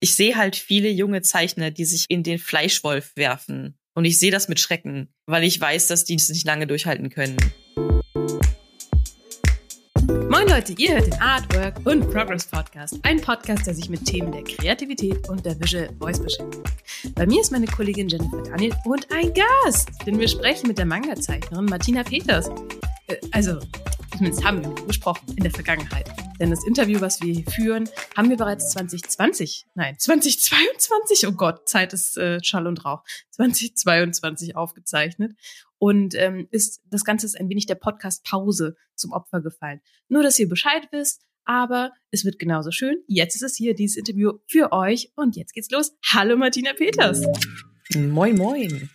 ich sehe halt viele junge Zeichner, die sich in den Fleischwolf werfen. Und ich sehe das mit Schrecken, weil ich weiß, dass die es nicht lange durchhalten können. Moin Leute, ihr hört den Artwork und Progress Podcast. Ein Podcast, der sich mit Themen der Kreativität und der Visual Voice beschäftigt. Bei mir ist meine Kollegin Jennifer Daniel und ein Gast, denn wir sprechen mit der Manga-Zeichnerin Martina Peters. Äh, also, zumindest haben wir gesprochen in der Vergangenheit. Denn das Interview, was wir hier führen, haben wir bereits 2020, nein, 2022, oh Gott, Zeit ist äh, Schall und Rauch, 2022 aufgezeichnet. Und ähm, ist das Ganze ist ein wenig der Podcast Pause zum Opfer gefallen. Nur, dass ihr Bescheid wisst, aber es wird genauso schön. Jetzt ist es hier, dieses Interview für euch. Und jetzt geht's los. Hallo Martina Peters. Moin, moin.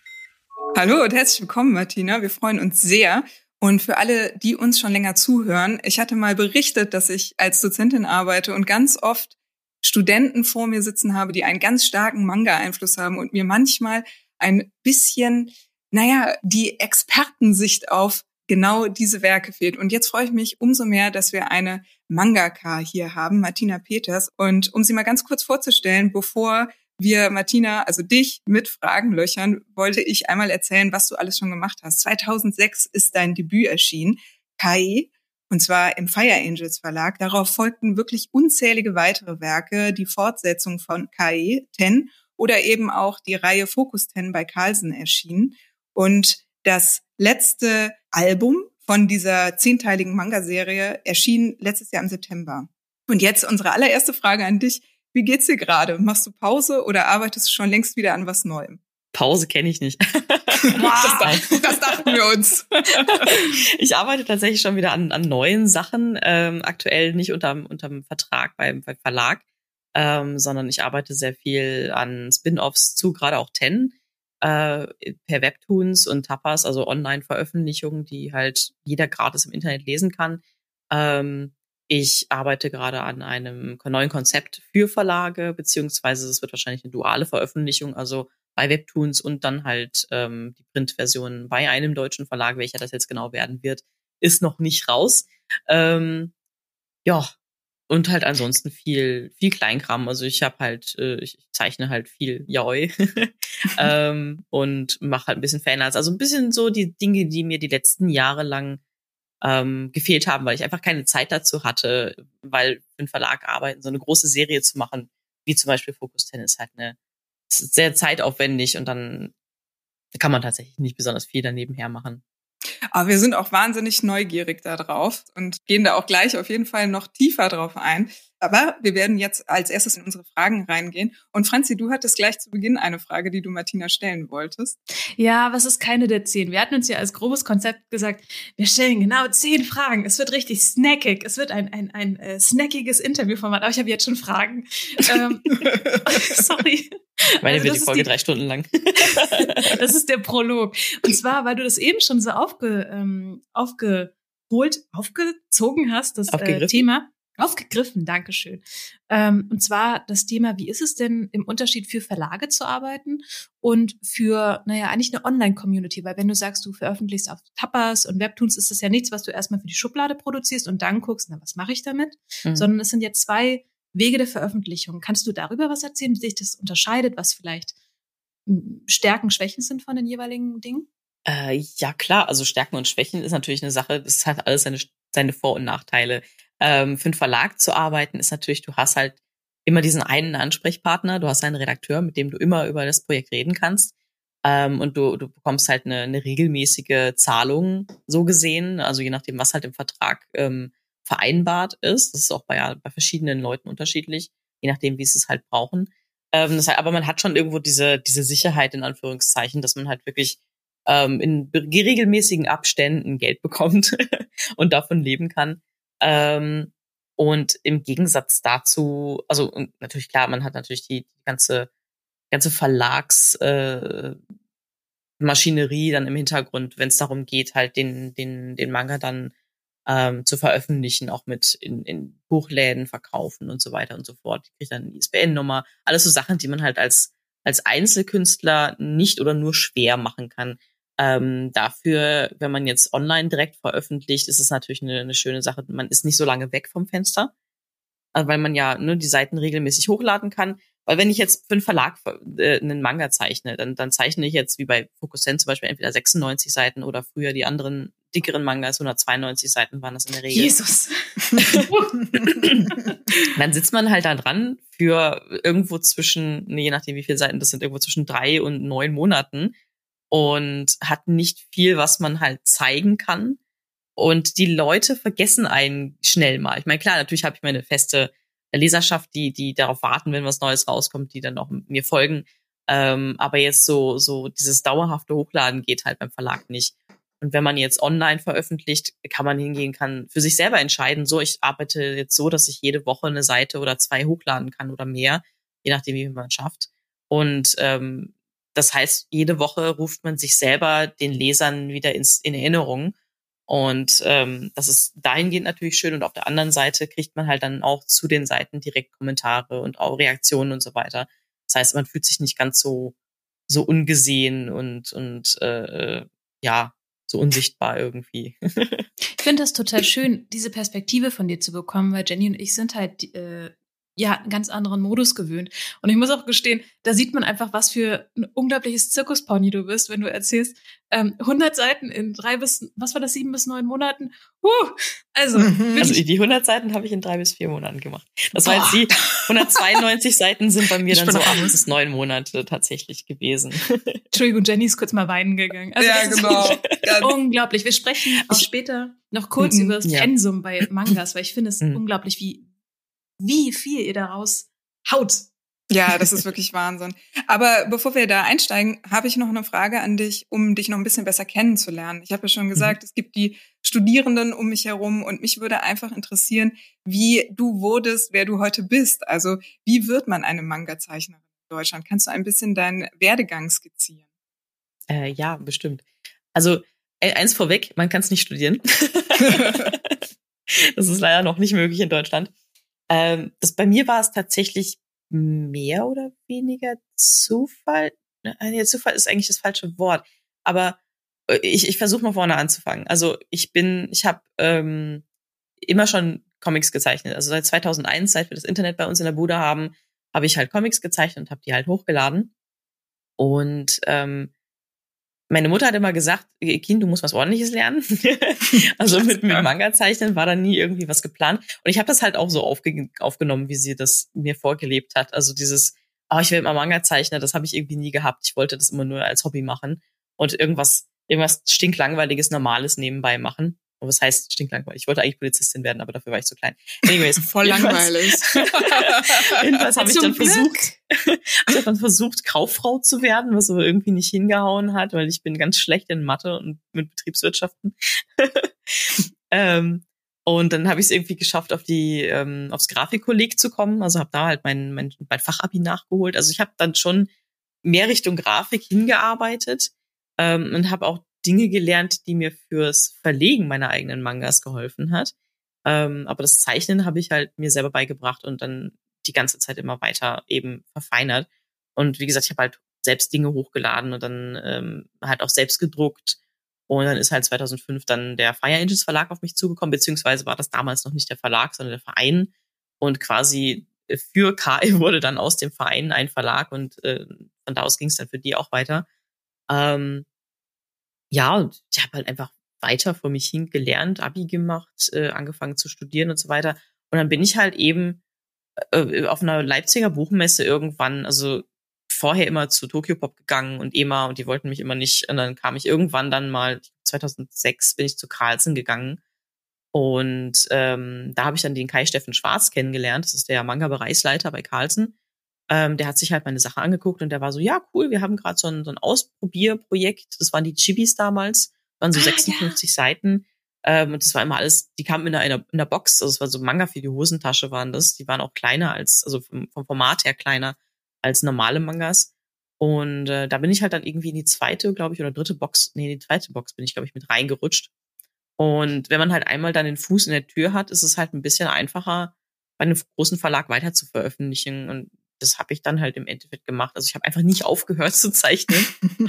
Hallo und herzlich willkommen, Martina. Wir freuen uns sehr. Und für alle, die uns schon länger zuhören, ich hatte mal berichtet, dass ich als Dozentin arbeite und ganz oft Studenten vor mir sitzen habe, die einen ganz starken Manga-Einfluss haben und mir manchmal ein bisschen, naja, die Expertensicht auf genau diese Werke fehlt. Und jetzt freue ich mich umso mehr, dass wir eine Mangaka hier haben, Martina Peters. Und um sie mal ganz kurz vorzustellen, bevor wir, Martina, also dich mit Fragen löchern, wollte ich einmal erzählen, was du alles schon gemacht hast. 2006 ist dein Debüt erschienen, Kai, und zwar im Fire Angels Verlag. Darauf folgten wirklich unzählige weitere Werke, die Fortsetzung von Kai, Ten oder eben auch die Reihe Focus Ten bei Carlsen erschienen. Und das letzte Album von dieser zehnteiligen Manga-Serie erschien letztes Jahr im September. Und jetzt unsere allererste Frage an dich. Wie geht's dir gerade? Machst du Pause oder arbeitest du schon längst wieder an was Neuem? Pause kenne ich nicht. das, das, dachten wir uns. ich arbeite tatsächlich schon wieder an, an neuen Sachen. Ähm, aktuell nicht unterm, unterm Vertrag beim, beim Verlag, ähm, sondern ich arbeite sehr viel an Spin-offs zu, gerade auch Ten, äh, per Webtoons und Tapas, also Online-Veröffentlichungen, die halt jeder gratis im Internet lesen kann. Ähm, ich arbeite gerade an einem neuen Konzept für Verlage, beziehungsweise es wird wahrscheinlich eine duale Veröffentlichung, also bei Webtoons und dann halt ähm, die Printversion bei einem deutschen Verlag, welcher das jetzt genau werden wird, ist noch nicht raus. Ähm, ja, und halt ansonsten viel, viel Kleinkram. Also ich habe halt, äh, ich zeichne halt viel Yaoi ähm, und mache halt ein bisschen Fanarts. Also ein bisschen so die Dinge, die mir die letzten Jahre lang ähm, gefehlt haben, weil ich einfach keine Zeit dazu hatte, weil für einen Verlag arbeiten, so eine große Serie zu machen, wie zum Beispiel Focus Tennis halt eine sehr zeitaufwendig und dann kann man tatsächlich nicht besonders viel daneben her machen. Aber wir sind auch wahnsinnig neugierig darauf und gehen da auch gleich auf jeden Fall noch tiefer drauf ein. Aber wir werden jetzt als erstes in unsere Fragen reingehen. Und Franzi, du hattest gleich zu Beginn eine Frage, die du Martina stellen wolltest. Ja, was ist keine der zehn? Wir hatten uns ja als grobes Konzept gesagt, wir stellen genau zehn Fragen. Es wird richtig snackig. Es wird ein, ein, ein äh, snackiges Interviewformat. Aber ich habe jetzt schon Fragen. ähm, sorry. Meine also, wird die Folge die, drei Stunden lang. das ist der Prolog. Und zwar, weil du das eben schon so aufge, ähm, aufgeholt, aufgezogen hast, das äh, Thema. Aufgegriffen, Dankeschön. Ähm, und zwar das Thema, wie ist es denn im Unterschied für Verlage zu arbeiten und für, naja, eigentlich eine Online-Community? Weil wenn du sagst, du veröffentlichst auf Tapas und Webtoons, ist das ja nichts, was du erstmal für die Schublade produzierst und dann guckst, na, was mache ich damit? Mhm. Sondern es sind ja zwei Wege der Veröffentlichung. Kannst du darüber was erzählen, wie sich das unterscheidet, was vielleicht hm, Stärken, Schwächen sind von den jeweiligen Dingen? Äh, ja, klar. Also Stärken und Schwächen ist natürlich eine Sache, das hat alles seine, seine Vor- und Nachteile ähm, für einen Verlag zu arbeiten, ist natürlich, du hast halt immer diesen einen Ansprechpartner, du hast einen Redakteur, mit dem du immer über das Projekt reden kannst. Ähm, und du, du bekommst halt eine, eine regelmäßige Zahlung, so gesehen, also je nachdem, was halt im Vertrag ähm, vereinbart ist. Das ist auch bei, bei verschiedenen Leuten unterschiedlich, je nachdem, wie sie es halt brauchen. Ähm, das heißt, aber man hat schon irgendwo diese, diese Sicherheit in Anführungszeichen, dass man halt wirklich ähm, in regelmäßigen Abständen Geld bekommt und davon leben kann. Ähm, und im Gegensatz dazu, also natürlich klar, man hat natürlich die, die ganze ganze Verlagsmaschinerie äh, dann im Hintergrund, wenn es darum geht, halt den den den Manga dann ähm, zu veröffentlichen, auch mit in, in Buchläden verkaufen und so weiter und so fort. Die kriegt dann eine ISBN-Nummer, alles so Sachen, die man halt als als Einzelkünstler nicht oder nur schwer machen kann. Ähm, dafür, wenn man jetzt online direkt veröffentlicht, ist es natürlich eine, eine schöne Sache. Man ist nicht so lange weg vom Fenster, äh, weil man ja ne, die Seiten regelmäßig hochladen kann. Weil wenn ich jetzt für einen Verlag äh, einen Manga zeichne, dann, dann zeichne ich jetzt wie bei Fokusen zum Beispiel entweder 96 Seiten oder früher die anderen dickeren Mangas, 192 Seiten waren das in der Regel. Jesus. dann sitzt man halt da dran für irgendwo zwischen, je nachdem wie viele Seiten das sind, irgendwo zwischen drei und neun Monaten und hat nicht viel, was man halt zeigen kann. Und die Leute vergessen einen schnell mal. Ich meine, klar, natürlich habe ich meine feste Leserschaft, die, die darauf warten, wenn was Neues rauskommt, die dann auch mir folgen. Ähm, aber jetzt so, so dieses dauerhafte Hochladen geht halt beim Verlag nicht. Und wenn man jetzt online veröffentlicht, kann man hingehen, kann für sich selber entscheiden, so, ich arbeite jetzt so, dass ich jede Woche eine Seite oder zwei hochladen kann oder mehr, je nachdem, wie man es schafft. Und ähm, das heißt, jede Woche ruft man sich selber den Lesern wieder ins, in Erinnerung. Und ähm, das ist dahingehend natürlich schön. Und auf der anderen Seite kriegt man halt dann auch zu den Seiten direkt Kommentare und auch Reaktionen und so weiter. Das heißt, man fühlt sich nicht ganz so so ungesehen und und äh, ja so unsichtbar irgendwie. ich finde das total schön, diese Perspektive von dir zu bekommen, weil Jenny und ich sind halt äh, ja, einen ganz anderen Modus gewöhnt. Und ich muss auch gestehen, da sieht man einfach, was für ein unglaubliches Zirkuspony du bist, wenn du erzählst, ähm, 100 Seiten in drei bis, was war das, sieben bis neun Monaten? Huh, also, mhm. also die 100 Seiten habe ich in drei bis vier Monaten gemacht. Das war jetzt die 192 Seiten sind bei mir ich dann so acht bis neun Monate tatsächlich gewesen. Entschuldigung, Jenny ist kurz mal weinen gegangen. Also ja, genau. unglaublich. Wir sprechen auch später noch kurz über das ja. Pensum bei Mangas, weil ich finde es mhm. unglaublich, wie wie viel ihr daraus haut. Ja, das ist wirklich Wahnsinn. Aber bevor wir da einsteigen, habe ich noch eine Frage an dich, um dich noch ein bisschen besser kennenzulernen. Ich habe ja schon gesagt, mhm. es gibt die Studierenden um mich herum und mich würde einfach interessieren, wie du wurdest, wer du heute bist. Also wie wird man eine Manga-Zeichnerin in Deutschland? Kannst du ein bisschen deinen Werdegang skizzieren? Äh, ja, bestimmt. Also äh, eins vorweg, man kann es nicht studieren. das ist leider noch nicht möglich in Deutschland. Ähm, das, bei mir war es tatsächlich mehr oder weniger Zufall. Nee, Zufall ist eigentlich das falsche Wort. Aber äh, ich, ich versuche mal vorne anzufangen. Also ich bin, ich habe ähm, immer schon Comics gezeichnet. Also seit 2001, seit wir das Internet bei uns in der Bude haben, habe ich halt Comics gezeichnet und habe die halt hochgeladen. Und ähm, meine Mutter hat immer gesagt, Kind, du musst was ordentliches lernen. also mit, mit Manga zeichnen war da nie irgendwie was geplant. Und ich habe das halt auch so aufge aufgenommen, wie sie das mir vorgelebt hat. Also dieses, oh, ich will immer Manga zeichnen, das habe ich irgendwie nie gehabt. Ich wollte das immer nur als Hobby machen und irgendwas, irgendwas stinklangweiliges, Normales nebenbei machen. Und was heißt stinklangweilig? Ich wollte eigentlich Polizistin werden, aber dafür war ich zu klein. Anyways. Voll langweilig. jedenfalls habe ich dann versucht, ich hab dann versucht, Kauffrau zu werden, was aber irgendwie nicht hingehauen hat, weil ich bin ganz schlecht in Mathe und mit Betriebswirtschaften. ähm, und dann habe ich es irgendwie geschafft, auf die ähm, aufs Grafikkolleg zu kommen. Also habe da halt mein, mein, mein Fachabi nachgeholt. Also ich habe dann schon mehr Richtung Grafik hingearbeitet ähm, und habe auch Dinge gelernt, die mir fürs Verlegen meiner eigenen Mangas geholfen hat. Ähm, aber das Zeichnen habe ich halt mir selber beigebracht und dann die ganze Zeit immer weiter eben verfeinert. Und wie gesagt, ich habe halt selbst Dinge hochgeladen und dann ähm, halt auch selbst gedruckt. Und dann ist halt 2005 dann der Fire Angels Verlag auf mich zugekommen, beziehungsweise war das damals noch nicht der Verlag, sondern der Verein. Und quasi für KI wurde dann aus dem Verein ein Verlag und äh, von da aus ging es dann für die auch weiter. Ähm, ja, und ich habe halt einfach weiter vor mich hin gelernt, Abi gemacht, äh, angefangen zu studieren und so weiter. Und dann bin ich halt eben äh, auf einer Leipziger Buchmesse irgendwann, also vorher immer zu Tokyo Pop gegangen und EMA und die wollten mich immer nicht. Und dann kam ich irgendwann dann mal, 2006 bin ich zu Carlsen gegangen. Und ähm, da habe ich dann den Kai Steffen Schwarz kennengelernt. Das ist der Manga-Bereichsleiter bei Carlsen. Ähm, der hat sich halt meine Sache angeguckt und der war so, ja, cool, wir haben gerade so ein, so ein Ausprobierprojekt. Das waren die Chibis damals, waren so ah, 56 ja. Seiten. Ähm, und das war immer alles, die kamen in einer, in einer Box, also es war so Manga für die Hosentasche waren das. Die waren auch kleiner als, also vom, vom Format her kleiner als normale Mangas. Und äh, da bin ich halt dann irgendwie in die zweite, glaube ich, oder dritte Box, nee, in die zweite Box bin ich, glaube ich, mit reingerutscht. Und wenn man halt einmal dann den Fuß in der Tür hat, ist es halt ein bisschen einfacher, bei einem großen Verlag weiter zu veröffentlichen. Und das habe ich dann halt im Endeffekt gemacht. Also ich habe einfach nicht aufgehört zu zeichnen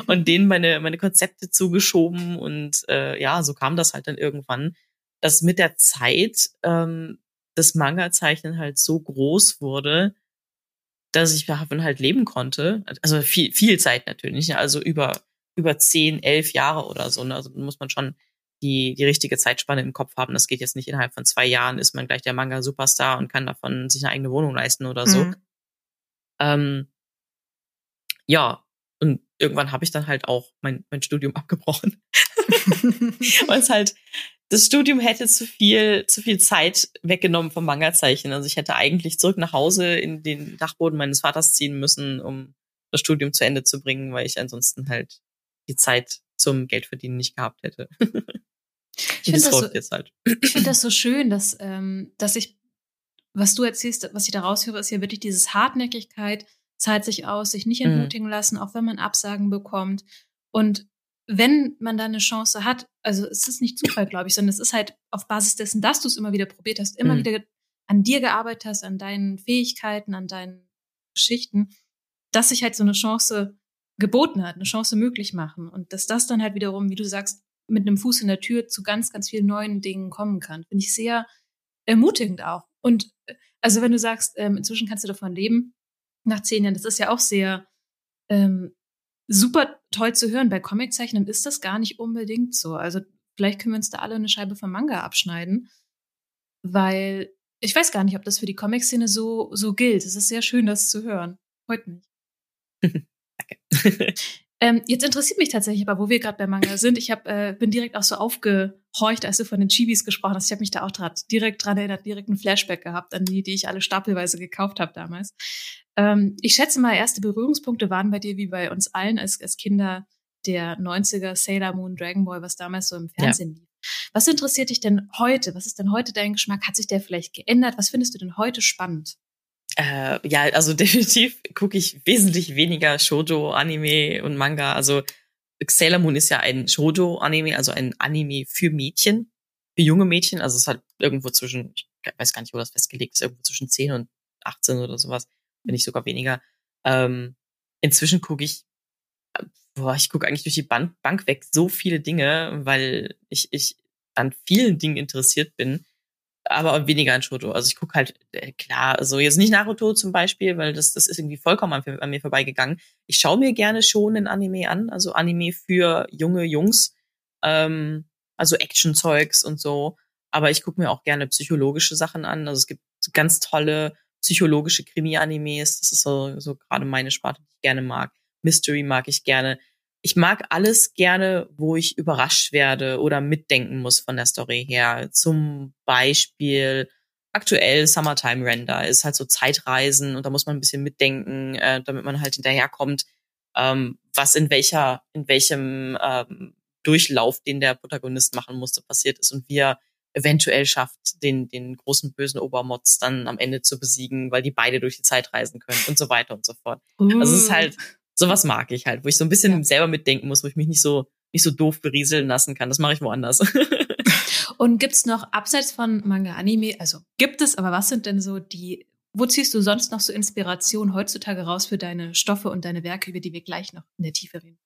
und denen meine, meine Konzepte zugeschoben. Und äh, ja, so kam das halt dann irgendwann, dass mit der Zeit ähm, das Manga-Zeichnen halt so groß wurde, dass ich davon halt leben konnte. Also viel, viel Zeit natürlich, also über, über zehn, elf Jahre oder so. Ne? Also muss man schon die, die richtige Zeitspanne im Kopf haben. Das geht jetzt nicht innerhalb von zwei Jahren, ist man gleich der Manga-Superstar und kann davon sich eine eigene Wohnung leisten oder so. Mhm. Ähm, ja, und irgendwann habe ich dann halt auch mein, mein Studium abgebrochen. Weil es halt, das Studium hätte zu viel, zu viel Zeit weggenommen vom Manga-Zeichen. Also ich hätte eigentlich zurück nach Hause in den Dachboden meines Vaters ziehen müssen, um das Studium zu Ende zu bringen, weil ich ansonsten halt die Zeit zum Geldverdienen nicht gehabt hätte. ich finde das, so, halt. find das so schön, dass, ähm, dass ich, was du erzählst, was ich da raushöre, ist ja wirklich dieses Hartnäckigkeit, zahlt sich aus, sich nicht mhm. entmutigen mhm. lassen, auch wenn man Absagen bekommt. Und wenn man da eine Chance hat, also es ist nicht Zufall, glaube ich, sondern es ist halt auf Basis dessen, dass du es immer wieder probiert hast, immer mhm. wieder an dir gearbeitet hast, an deinen Fähigkeiten, an deinen Geschichten, dass sich halt so eine Chance geboten hat, eine Chance möglich machen und dass das dann halt wiederum, wie du sagst, mit einem Fuß in der Tür zu ganz, ganz vielen neuen Dingen kommen kann. Finde ich sehr ermutigend auch. Und also wenn du sagst, ähm, inzwischen kannst du davon leben, nach zehn Jahren, das ist ja auch sehr ähm, super toll zu hören. Bei Comiczeichnen ist das gar nicht unbedingt so. Also vielleicht können wir uns da alle eine Scheibe vom Manga abschneiden, weil ich weiß gar nicht, ob das für die Comic-Szene so, so gilt. Es ist sehr schön, das zu hören. Freut mich. Danke. Ähm, jetzt interessiert mich tatsächlich aber, wo wir gerade bei Manga sind. Ich hab, äh, bin direkt auch so aufgehorcht, als du von den Chibis gesprochen hast. Ich habe mich da auch grad direkt dran erinnert, direkt einen Flashback gehabt an die, die ich alle stapelweise gekauft habe damals. Ähm, ich schätze mal, erste Berührungspunkte waren bei dir wie bei uns allen als, als Kinder der 90er Sailor Moon, Dragon Ball, was damals so im Fernsehen ja. lief. Was interessiert dich denn heute? Was ist denn heute dein Geschmack? Hat sich der vielleicht geändert? Was findest du denn heute spannend? Äh, ja, also definitiv gucke ich wesentlich weniger Shoujo, Anime und Manga. Also Sailor Moon ist ja ein Shoujo-Anime, also ein Anime für Mädchen, für junge Mädchen. Also es hat irgendwo zwischen, ich weiß gar nicht, wo das festgelegt ist, irgendwo zwischen 10 und 18 oder sowas, wenn nicht sogar weniger. Ähm, inzwischen gucke ich, boah, ich gucke eigentlich durch die Bank, Bank weg so viele Dinge, weil ich, ich an vielen Dingen interessiert bin aber weniger an Shoto. Also ich gucke halt, äh, klar, also jetzt nicht Naruto zum Beispiel, weil das, das ist irgendwie vollkommen an, an mir vorbeigegangen. Ich schaue mir gerne schon ein Anime an, also Anime für junge Jungs, ähm, also Action-Zeugs und so. Aber ich gucke mir auch gerne psychologische Sachen an. Also es gibt ganz tolle psychologische Krimi-Animes. Das ist so, so gerade meine Sparte, die ich gerne mag. Mystery mag ich gerne ich mag alles gerne, wo ich überrascht werde oder mitdenken muss von der Story her. Zum Beispiel aktuell Summertime Render ist halt so Zeitreisen und da muss man ein bisschen mitdenken, äh, damit man halt hinterherkommt, ähm, was in welcher, in welchem ähm, Durchlauf, den der Protagonist machen musste, passiert ist und wie er eventuell schafft, den, den großen bösen Obermods dann am Ende zu besiegen, weil die beide durch die Zeit reisen können und so weiter und so fort. Uh. Also es ist halt sowas mag ich halt, wo ich so ein bisschen ja. selber mitdenken muss, wo ich mich nicht so nicht so doof berieseln lassen kann. Das mache ich woanders. Und gibt's noch abseits von Manga Anime, also gibt es, aber was sind denn so die wo ziehst du sonst noch so Inspiration heutzutage raus für deine Stoffe und deine Werke, über die wir gleich noch in der Tiefe reden?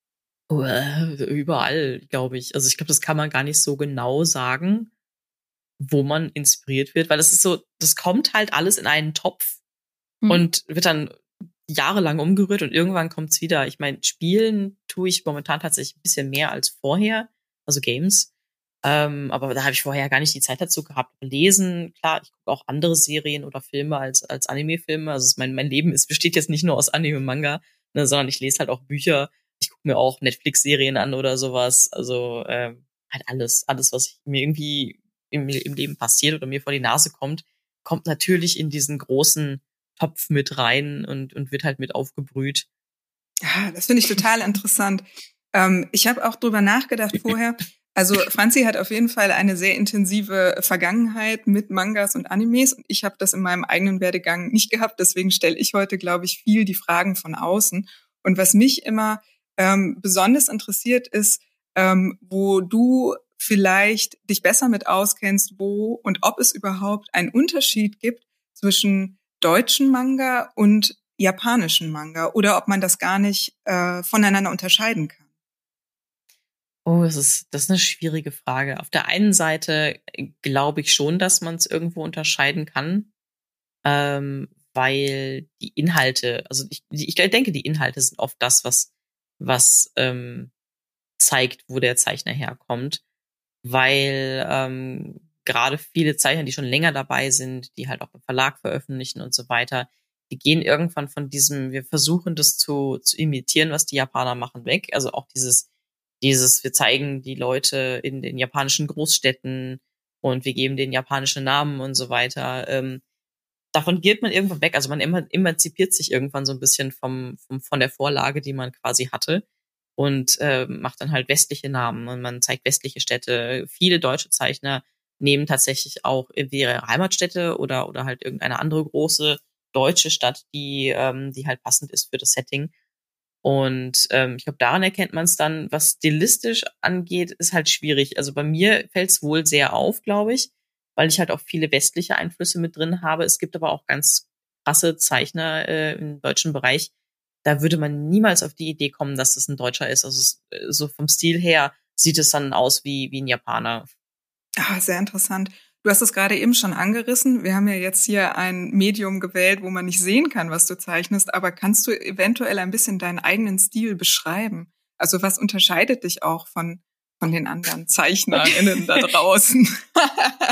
Überall, glaube ich. Also ich glaube, das kann man gar nicht so genau sagen, wo man inspiriert wird, weil das ist so, das kommt halt alles in einen Topf hm. und wird dann jahrelang umgerührt und irgendwann kommt's wieder. Ich meine, spielen tue ich momentan tatsächlich ein bisschen mehr als vorher, also Games. Ähm, aber da habe ich vorher gar nicht die Zeit dazu gehabt. Lesen, klar, ich gucke auch andere Serien oder Filme als, als Anime-Filme. Also mein, mein Leben ist, besteht jetzt nicht nur aus Anime und Manga, ne, sondern ich lese halt auch Bücher. Ich gucke mir auch Netflix-Serien an oder sowas. Also ähm, halt alles, alles, was mir irgendwie im, im Leben passiert oder mir vor die Nase kommt, kommt natürlich in diesen großen Topf mit rein und, und wird halt mit aufgebrüht. Ja, das finde ich total interessant. Ähm, ich habe auch drüber nachgedacht vorher. Also Franzi hat auf jeden Fall eine sehr intensive Vergangenheit mit Mangas und Animes und ich habe das in meinem eigenen Werdegang nicht gehabt. Deswegen stelle ich heute, glaube ich, viel die Fragen von außen. Und was mich immer ähm, besonders interessiert ist, ähm, wo du vielleicht dich besser mit auskennst, wo und ob es überhaupt einen Unterschied gibt zwischen deutschen Manga und japanischen Manga oder ob man das gar nicht äh, voneinander unterscheiden kann? Oh, das ist, das ist eine schwierige Frage. Auf der einen Seite glaube ich schon, dass man es irgendwo unterscheiden kann, ähm, weil die Inhalte, also ich, ich denke, die Inhalte sind oft das, was, was ähm, zeigt, wo der Zeichner herkommt, weil ähm, gerade viele Zeichner, die schon länger dabei sind, die halt auch im Verlag veröffentlichen und so weiter, die gehen irgendwann von diesem, wir versuchen das zu, zu imitieren, was die Japaner machen, weg. Also auch dieses, dieses, wir zeigen die Leute in den japanischen Großstädten und wir geben den japanischen Namen und so weiter. Ähm, davon geht man irgendwann weg. Also man emanzipiert sich irgendwann so ein bisschen vom, vom von der Vorlage, die man quasi hatte und äh, macht dann halt westliche Namen und man zeigt westliche Städte. Viele deutsche Zeichner nehmen tatsächlich auch ihre Heimatstädte oder oder halt irgendeine andere große deutsche Stadt, die ähm, die halt passend ist für das Setting. Und ähm, ich glaube, daran erkennt man es dann, was stilistisch angeht, ist halt schwierig. Also bei mir fällt es wohl sehr auf, glaube ich, weil ich halt auch viele westliche Einflüsse mit drin habe. Es gibt aber auch ganz krasse Zeichner äh, im deutschen Bereich. Da würde man niemals auf die Idee kommen, dass das ein Deutscher ist. Also es, äh, so vom Stil her sieht es dann aus wie, wie ein Japaner. Ah, sehr interessant. Du hast es gerade eben schon angerissen. Wir haben ja jetzt hier ein Medium gewählt, wo man nicht sehen kann, was du zeichnest, aber kannst du eventuell ein bisschen deinen eigenen Stil beschreiben? Also was unterscheidet dich auch von von den anderen ZeichnerInnen da draußen.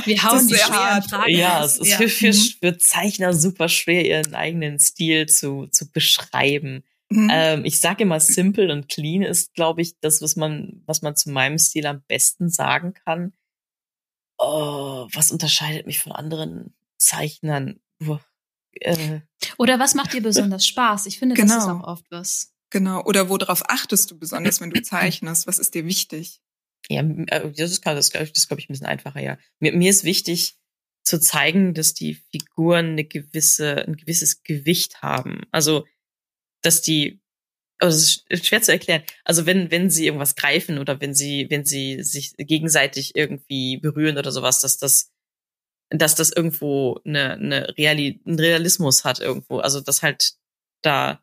Wir hauen die schweren Fragen. Ja, es ist ja. Für, für, mhm. für Zeichner super schwer, ihren eigenen Stil zu, zu beschreiben. Mhm. Ähm, ich sage immer, simple und clean ist, glaube ich, das, was man, was man zu meinem Stil am besten sagen kann oh, was unterscheidet mich von anderen Zeichnern? Äh. Oder was macht dir besonders Spaß? Ich finde, genau. das ist auch oft was. Genau. Oder worauf achtest du besonders, wenn du zeichnest? Was ist dir wichtig? Ja, äh, das ist, das, das ist, glaube ich, ein bisschen einfacher, ja. Mir, mir ist wichtig zu zeigen, dass die Figuren eine gewisse, ein gewisses Gewicht haben. Also, dass die also es ist schwer zu erklären. Also wenn, wenn sie irgendwas greifen oder wenn sie, wenn sie sich gegenseitig irgendwie berühren oder sowas, dass das, dass das irgendwo eine, eine Reali einen Realismus hat irgendwo. Also dass halt da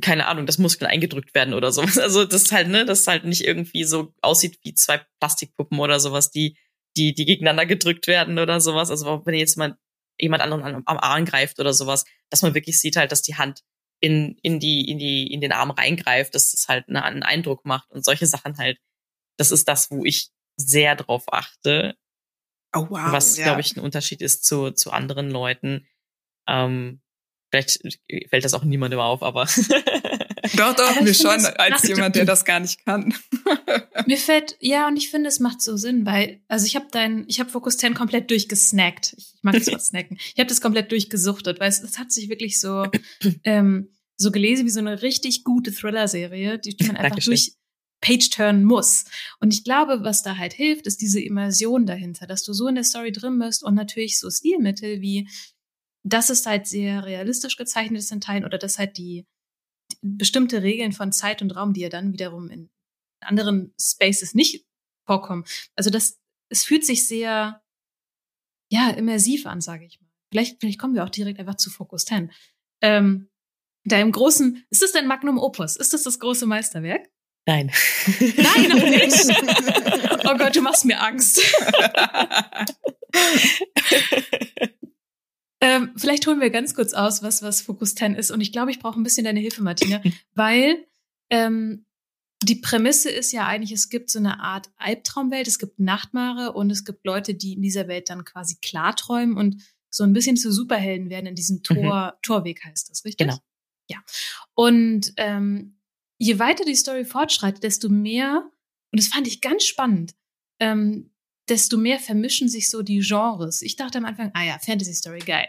keine Ahnung, dass Muskeln eingedrückt werden oder sowas. Also das halt, ne, das halt nicht irgendwie so aussieht wie zwei Plastikpuppen oder sowas, die, die, die gegeneinander gedrückt werden oder sowas. Also wenn jetzt mal jemand anderen am, am Arm greift oder sowas, dass man wirklich sieht halt, dass die Hand in, in die, in die, in den Arm reingreift, dass das halt eine, einen Eindruck macht und solche Sachen halt. Das ist das, wo ich sehr drauf achte. Oh, wow. Was, ja. glaube ich, ein Unterschied ist zu, zu anderen Leuten. Ähm, vielleicht fällt das auch niemandem auf, aber. doch, doch, mir schon, als jemand, der das gar nicht kann. mir fällt, ja, und ich finde, es macht so Sinn, weil, also ich habe dein, ich habe Focus 10 komplett durchgesnackt. Ich mag das Wort snacken. Ich habe das komplett durchgesuchtet, weil es, es hat sich wirklich so, ähm, so gelesen wie so eine richtig gute Thriller-Serie, die, die man einfach Dankeschön. durch Page-Turn muss. Und ich glaube, was da halt hilft, ist diese Immersion dahinter, dass du so in der Story drin bist und natürlich so Stilmittel wie, dass es halt sehr realistisch gezeichnet ist in Teilen oder dass halt die bestimmte Regeln von Zeit und Raum, die ja dann wiederum in anderen Spaces nicht vorkommen. Also das, es fühlt sich sehr, ja, immersiv an, sage ich mal. Vielleicht, vielleicht kommen wir auch direkt einfach zu Focus 10. Ähm, deinem großen, ist das dein Magnum Opus? Ist das das große Meisterwerk? Nein. Nein, noch nicht. Oh Gott, du machst mir Angst. ähm, vielleicht holen wir ganz kurz aus, was, was Focus 10 ist. Und ich glaube, ich brauche ein bisschen deine Hilfe, Martina, weil ähm, die Prämisse ist ja eigentlich, es gibt so eine Art Albtraumwelt, es gibt Nachtmare und es gibt Leute, die in dieser Welt dann quasi klarträumen und so ein bisschen zu Superhelden werden in diesem Tor, mhm. Torweg heißt das, richtig? Genau. Ja. Und ähm, je weiter die Story fortschreitet, desto mehr, und das fand ich ganz spannend, ähm, desto mehr vermischen sich so die Genres. Ich dachte am Anfang, ah ja, Fantasy Story, geil.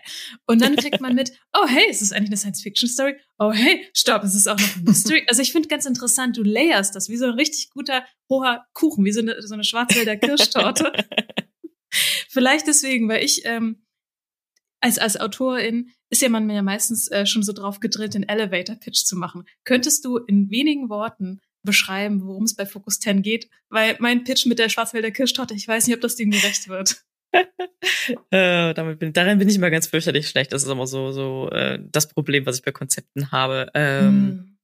Und dann kriegt man mit, oh hey, es ist eigentlich eine Science Fiction Story. Oh hey, stopp, es ist auch noch ein Mystery. Also ich finde ganz interessant, du layerst das wie so ein richtig guter hoher Kuchen, wie so eine, so eine Schwarzwälder Kirschtorte. Vielleicht deswegen, weil ich ähm, als, als Autorin ist ja man ja meistens äh, schon so drauf gedrillt, den Elevator Pitch zu machen. Könntest du in wenigen Worten beschreiben, worum es bei Focus 10 geht? Weil mein Pitch mit der Schwarzwälder Kirschtorte, ich weiß nicht, ob das dem gerecht wird. äh, damit bin, darin bin ich immer ganz fürchterlich schlecht. Das ist immer so, so äh, das Problem, was ich bei Konzepten habe. Ähm,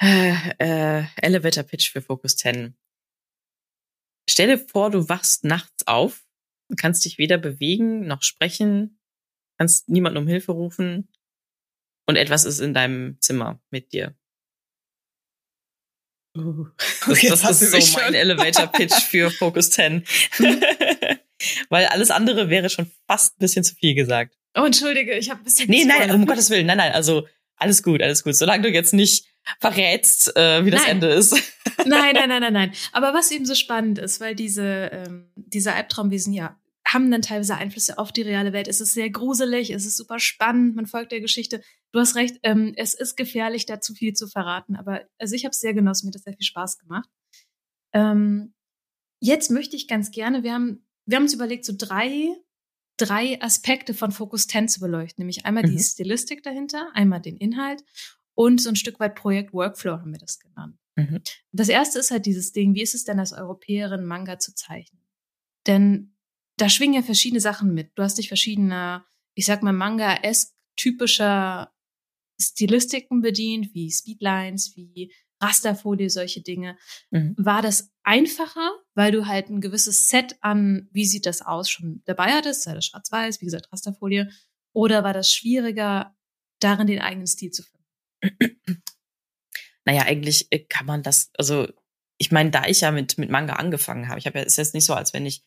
mm. äh, Elevator Pitch für Focus 10. Stell dir vor, du wachst nachts auf, kannst dich weder bewegen noch sprechen, kannst niemanden um Hilfe rufen und etwas ist in deinem Zimmer mit dir. Uh, das, okay, das ist so mein Elevator-Pitch für Focus 10. Weil alles andere wäre schon fast ein bisschen zu viel gesagt. Oh, entschuldige, ich habe ein bisschen. Nee, nein, um Gottes Willen, nein, nein, also alles gut, alles gut. Solange du jetzt nicht verrätst, äh, wie das Ende ist. nein, nein, nein, nein, nein. Aber was eben so spannend ist, weil diese, ähm, diese Albtraumwesen ja haben dann teilweise Einflüsse auf die reale Welt. Es ist sehr gruselig, es ist super spannend, man folgt der Geschichte. Du hast recht, ähm, es ist gefährlich, da zu viel zu verraten, aber also ich habe es sehr genossen, mir hat das sehr viel Spaß gemacht. Ähm, jetzt möchte ich ganz gerne, wir haben, wir haben uns überlegt, so drei, drei Aspekte von Focus 10 zu beleuchten, nämlich einmal mhm. die Stilistik dahinter, einmal den Inhalt und so ein Stück weit Projekt Workflow haben wir das genannt. Mhm. Das erste ist halt dieses Ding, wie ist es denn als Europäerin Manga zu zeichnen? Denn da schwingen ja verschiedene Sachen mit. Du hast dich verschiedener, ich sag mal, Manga-esque typischer Stilistiken bedient, wie Speedlines, wie Rasterfolie, solche Dinge. Mhm. War das einfacher, weil du halt ein gewisses Set an, wie sieht das aus, schon dabei hattest, sei das schwarz-weiß, wie gesagt, Rasterfolie, oder war das schwieriger, darin den eigenen Stil zu finden? Naja, eigentlich äh, kann man das, also ich meine, da ich ja mit, mit Manga angefangen habe, ich habe ja, es ist jetzt nicht so, als wenn ich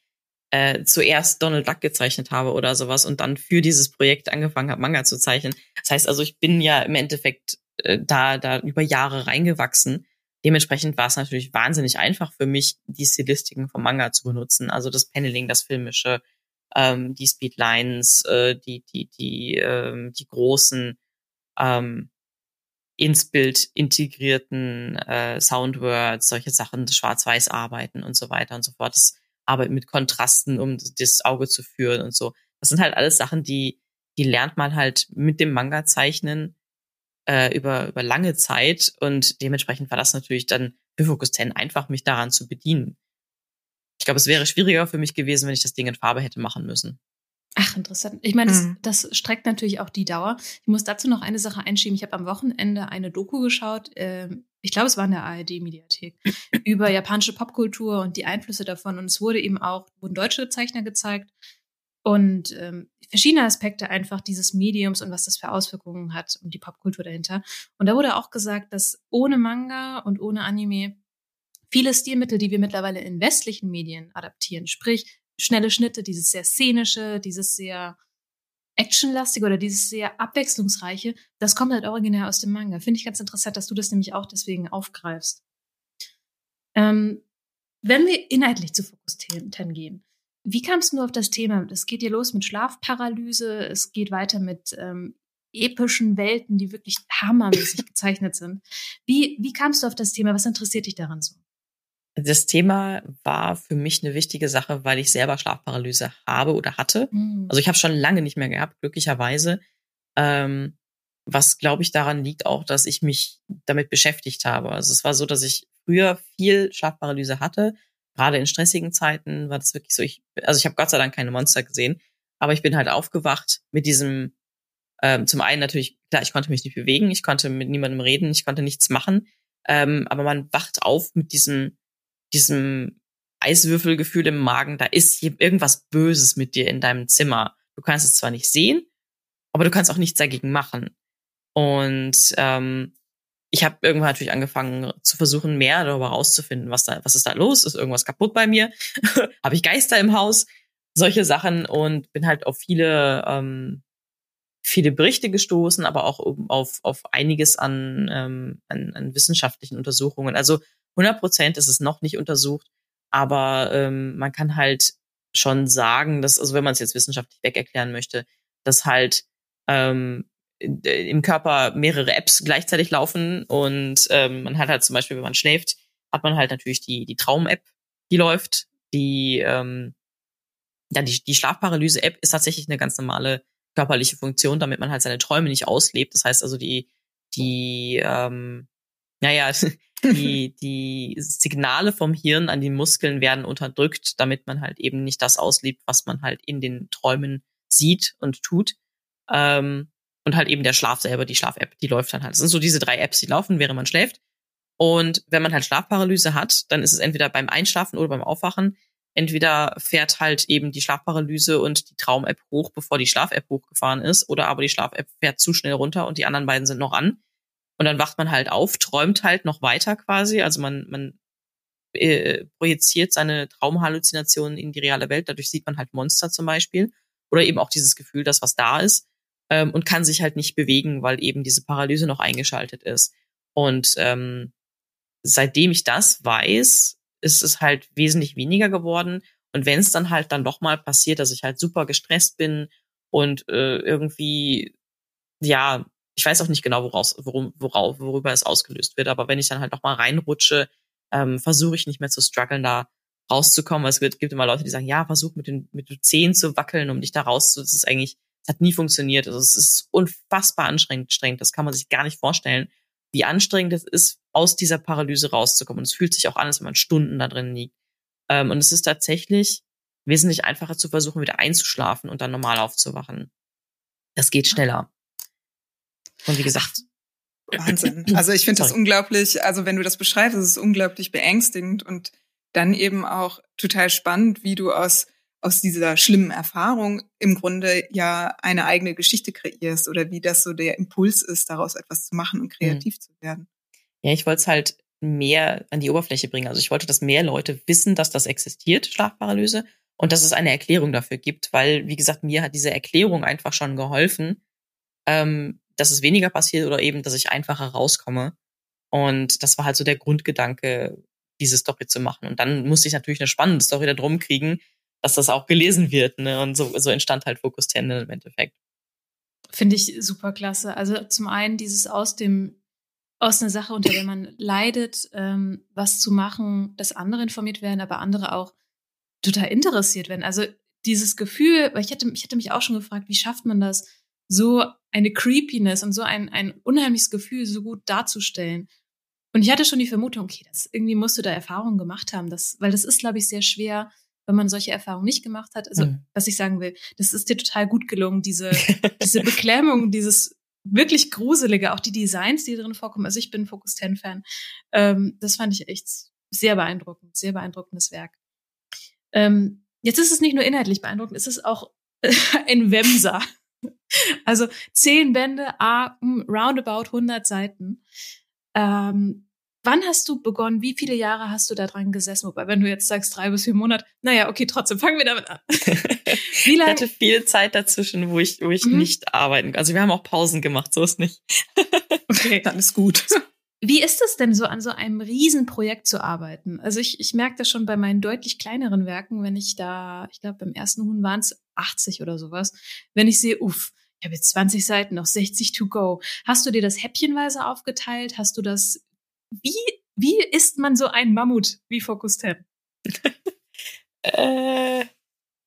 äh, zuerst Donald Duck gezeichnet habe oder sowas und dann für dieses Projekt angefangen habe, Manga zu zeichnen. Das heißt also, ich bin ja im Endeffekt äh, da, da über Jahre reingewachsen. Dementsprechend war es natürlich wahnsinnig einfach für mich, die Stilistiken vom Manga zu benutzen. Also das Paneling, das Filmische, ähm, die Speedlines, äh, die, die, die, ähm, die großen ähm, ins Bild integrierten äh, Soundwords, solche Sachen, Schwarz-Weiß arbeiten und so weiter und so fort. Das Arbeit mit Kontrasten, um das Auge zu führen und so. Das sind halt alles Sachen, die, die lernt man halt mit dem Manga zeichnen äh, über, über lange Zeit und dementsprechend war das natürlich dann für Focus 10 einfach, mich daran zu bedienen. Ich glaube, es wäre schwieriger für mich gewesen, wenn ich das Ding in Farbe hätte machen müssen. Ach, interessant. Ich meine, mhm. das, das, streckt natürlich auch die Dauer. Ich muss dazu noch eine Sache einschieben. Ich habe am Wochenende eine Doku geschaut, äh, ich glaube, es war in der ARD-Mediathek, über japanische Popkultur und die Einflüsse davon. Und es wurde eben auch, wurden deutsche Zeichner gezeigt und ähm, verschiedene Aspekte einfach dieses Mediums und was das für Auswirkungen hat und die Popkultur dahinter. Und da wurde auch gesagt, dass ohne Manga und ohne Anime viele Stilmittel, die wir mittlerweile in westlichen Medien adaptieren, sprich schnelle Schnitte, dieses sehr szenische, dieses sehr actionlastige oder dieses sehr abwechslungsreiche, das kommt halt originär aus dem Manga. Finde ich ganz interessant, dass du das nämlich auch deswegen aufgreifst. Ähm, wenn wir inhaltlich zu Fokus 10 gehen, wie kamst du auf das Thema? Es geht hier los mit Schlafparalyse, es geht weiter mit ähm, epischen Welten, die wirklich hammermäßig gezeichnet sind. Wie, wie kamst du auf das Thema? Was interessiert dich daran so? Das Thema war für mich eine wichtige Sache, weil ich selber Schlafparalyse habe oder hatte. Mhm. Also ich habe schon lange nicht mehr gehabt, glücklicherweise. Ähm, was, glaube ich, daran liegt auch, dass ich mich damit beschäftigt habe. Also es war so, dass ich früher viel Schlafparalyse hatte. Gerade in stressigen Zeiten war das wirklich so. Ich, also ich habe Gott sei Dank keine Monster gesehen, aber ich bin halt aufgewacht mit diesem. Ähm, zum einen natürlich, klar, ich konnte mich nicht bewegen, ich konnte mit niemandem reden, ich konnte nichts machen. Ähm, aber man wacht auf mit diesem diesem Eiswürfelgefühl im Magen, da ist irgendwas Böses mit dir in deinem Zimmer. Du kannst es zwar nicht sehen, aber du kannst auch nichts dagegen machen. Und ähm, ich habe irgendwann natürlich angefangen zu versuchen, mehr darüber rauszufinden, was da, was ist da los? Ist irgendwas kaputt bei mir? habe ich Geister im Haus? Solche Sachen und bin halt auf viele ähm, viele Berichte gestoßen, aber auch auf, auf einiges an, ähm, an, an wissenschaftlichen Untersuchungen. Also 100 Prozent ist es noch nicht untersucht, aber ähm, man kann halt schon sagen, dass, also wenn man es jetzt wissenschaftlich weg erklären möchte, dass halt ähm, im Körper mehrere Apps gleichzeitig laufen und ähm, man hat halt zum Beispiel, wenn man schläft, hat man halt natürlich die, die Traum-App, die läuft, die, ähm, ja, die, die Schlafparalyse-App ist tatsächlich eine ganz normale körperliche Funktion, damit man halt seine Träume nicht auslebt. Das heißt also, die, die, ähm, naja, die, die Signale vom Hirn an die Muskeln werden unterdrückt, damit man halt eben nicht das auslebt, was man halt in den Träumen sieht und tut. Ähm, und halt eben der Schlaf selber, die Schlaf-App, die läuft dann halt. Das sind so diese drei Apps, die laufen, während man schläft. Und wenn man halt Schlafparalyse hat, dann ist es entweder beim Einschlafen oder beim Aufwachen, entweder fährt halt eben die Schlafparalyse und die Traum-App hoch, bevor die Schlaf-App hochgefahren ist, oder aber die Schlaf-App fährt zu schnell runter und die anderen beiden sind noch an. Und dann wacht man halt auf, träumt halt noch weiter quasi. Also man, man äh, projiziert seine Traumhalluzinationen in die reale Welt. Dadurch sieht man halt Monster zum Beispiel. Oder eben auch dieses Gefühl, dass was da ist. Ähm, und kann sich halt nicht bewegen, weil eben diese Paralyse noch eingeschaltet ist. Und ähm, seitdem ich das weiß, ist es halt wesentlich weniger geworden. Und wenn es dann halt dann doch mal passiert, dass ich halt super gestresst bin und äh, irgendwie, ja, ich weiß auch nicht genau, woraus, worum, worauf, worüber es ausgelöst wird, aber wenn ich dann halt noch mal reinrutsche, ähm, versuche ich nicht mehr zu strugglen, da rauszukommen. Es gibt, gibt immer Leute, die sagen, ja, versuch mit den, mit den Zehen zu wackeln, um dich da rauszu. Das ist eigentlich, es hat nie funktioniert. Also es ist unfassbar anstrengend. Das kann man sich gar nicht vorstellen, wie anstrengend es ist, aus dieser Paralyse rauszukommen. Und es fühlt sich auch an, als wenn man Stunden da drin liegt. Ähm, und es ist tatsächlich wesentlich einfacher zu versuchen, wieder einzuschlafen und dann normal aufzuwachen. Das geht schneller. Und wie gesagt. Wahnsinn. Also ich finde das unglaublich, also wenn du das beschreibst, ist es unglaublich beängstigend und dann eben auch total spannend, wie du aus, aus dieser schlimmen Erfahrung im Grunde ja eine eigene Geschichte kreierst oder wie das so der Impuls ist, daraus etwas zu machen und kreativ mhm. zu werden. Ja, ich wollte es halt mehr an die Oberfläche bringen. Also ich wollte, dass mehr Leute wissen, dass das existiert, Schlafparalyse, und dass es eine Erklärung dafür gibt, weil, wie gesagt, mir hat diese Erklärung einfach schon geholfen, ähm, dass es weniger passiert oder eben, dass ich einfacher rauskomme. Und das war halt so der Grundgedanke, diese Story zu machen. Und dann musste ich natürlich eine spannende Story da drum kriegen, dass das auch gelesen wird. Ne? Und so, so entstand halt Focus 10 im Endeffekt. Finde ich super klasse. Also zum einen dieses aus dem aus einer Sache, unter der man leidet, ähm, was zu machen, dass andere informiert werden, aber andere auch total interessiert werden. Also dieses Gefühl, weil ich hätte, ich hätte mich auch schon gefragt, wie schafft man das, so eine Creepiness und so ein, ein unheimliches Gefühl so gut darzustellen. Und ich hatte schon die Vermutung, okay, das irgendwie musst du da Erfahrungen gemacht haben, das, weil das ist, glaube ich, sehr schwer, wenn man solche Erfahrungen nicht gemacht hat. Also, mhm. was ich sagen will, das ist dir total gut gelungen, diese, diese Beklemmung, dieses wirklich gruselige, auch die Designs, die drin vorkommen. Also ich bin Focus 10 Fan. Ähm, das fand ich echt sehr beeindruckend, sehr beeindruckendes Werk. Ähm, jetzt ist es nicht nur inhaltlich beeindruckend, es ist auch ein Wemser. Also zehn Bände, a, roundabout 100 Seiten. Ähm, wann hast du begonnen? Wie viele Jahre hast du da dran gesessen? Wobei, wenn du jetzt sagst drei bis vier Monate, naja, okay, trotzdem fangen wir damit an. Wie lange? Ich hatte viel Zeit dazwischen, wo ich, wo ich mhm. nicht arbeiten. kann. Also wir haben auch Pausen gemacht, so ist nicht. okay, dann ist gut. Wie ist es denn so, an so einem Riesenprojekt zu arbeiten? Also ich, ich merke das schon bei meinen deutlich kleineren Werken, wenn ich da, ich glaube, beim ersten Huhn waren es 80 oder sowas, wenn ich sehe, uff, ich habe jetzt 20 Seiten, noch 60 to go. Hast du dir das häppchenweise aufgeteilt? Hast du das, wie, wie isst man so ein Mammut wie Focus 10? äh,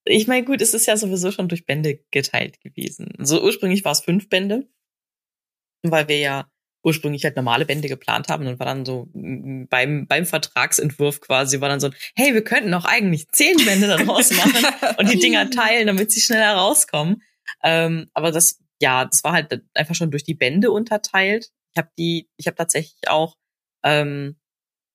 ich meine, gut, es ist ja sowieso schon durch Bände geteilt gewesen. So ursprünglich war es fünf Bände, weil wir ja ursprünglich halt normale Bände geplant haben und war dann so beim, beim Vertragsentwurf quasi war dann so, hey, wir könnten auch eigentlich zehn Bände daraus machen und die Dinger teilen, damit sie schneller rauskommen. Ähm, aber das, ja, das war halt einfach schon durch die Bände unterteilt. Ich habe die, ich habe tatsächlich auch ähm,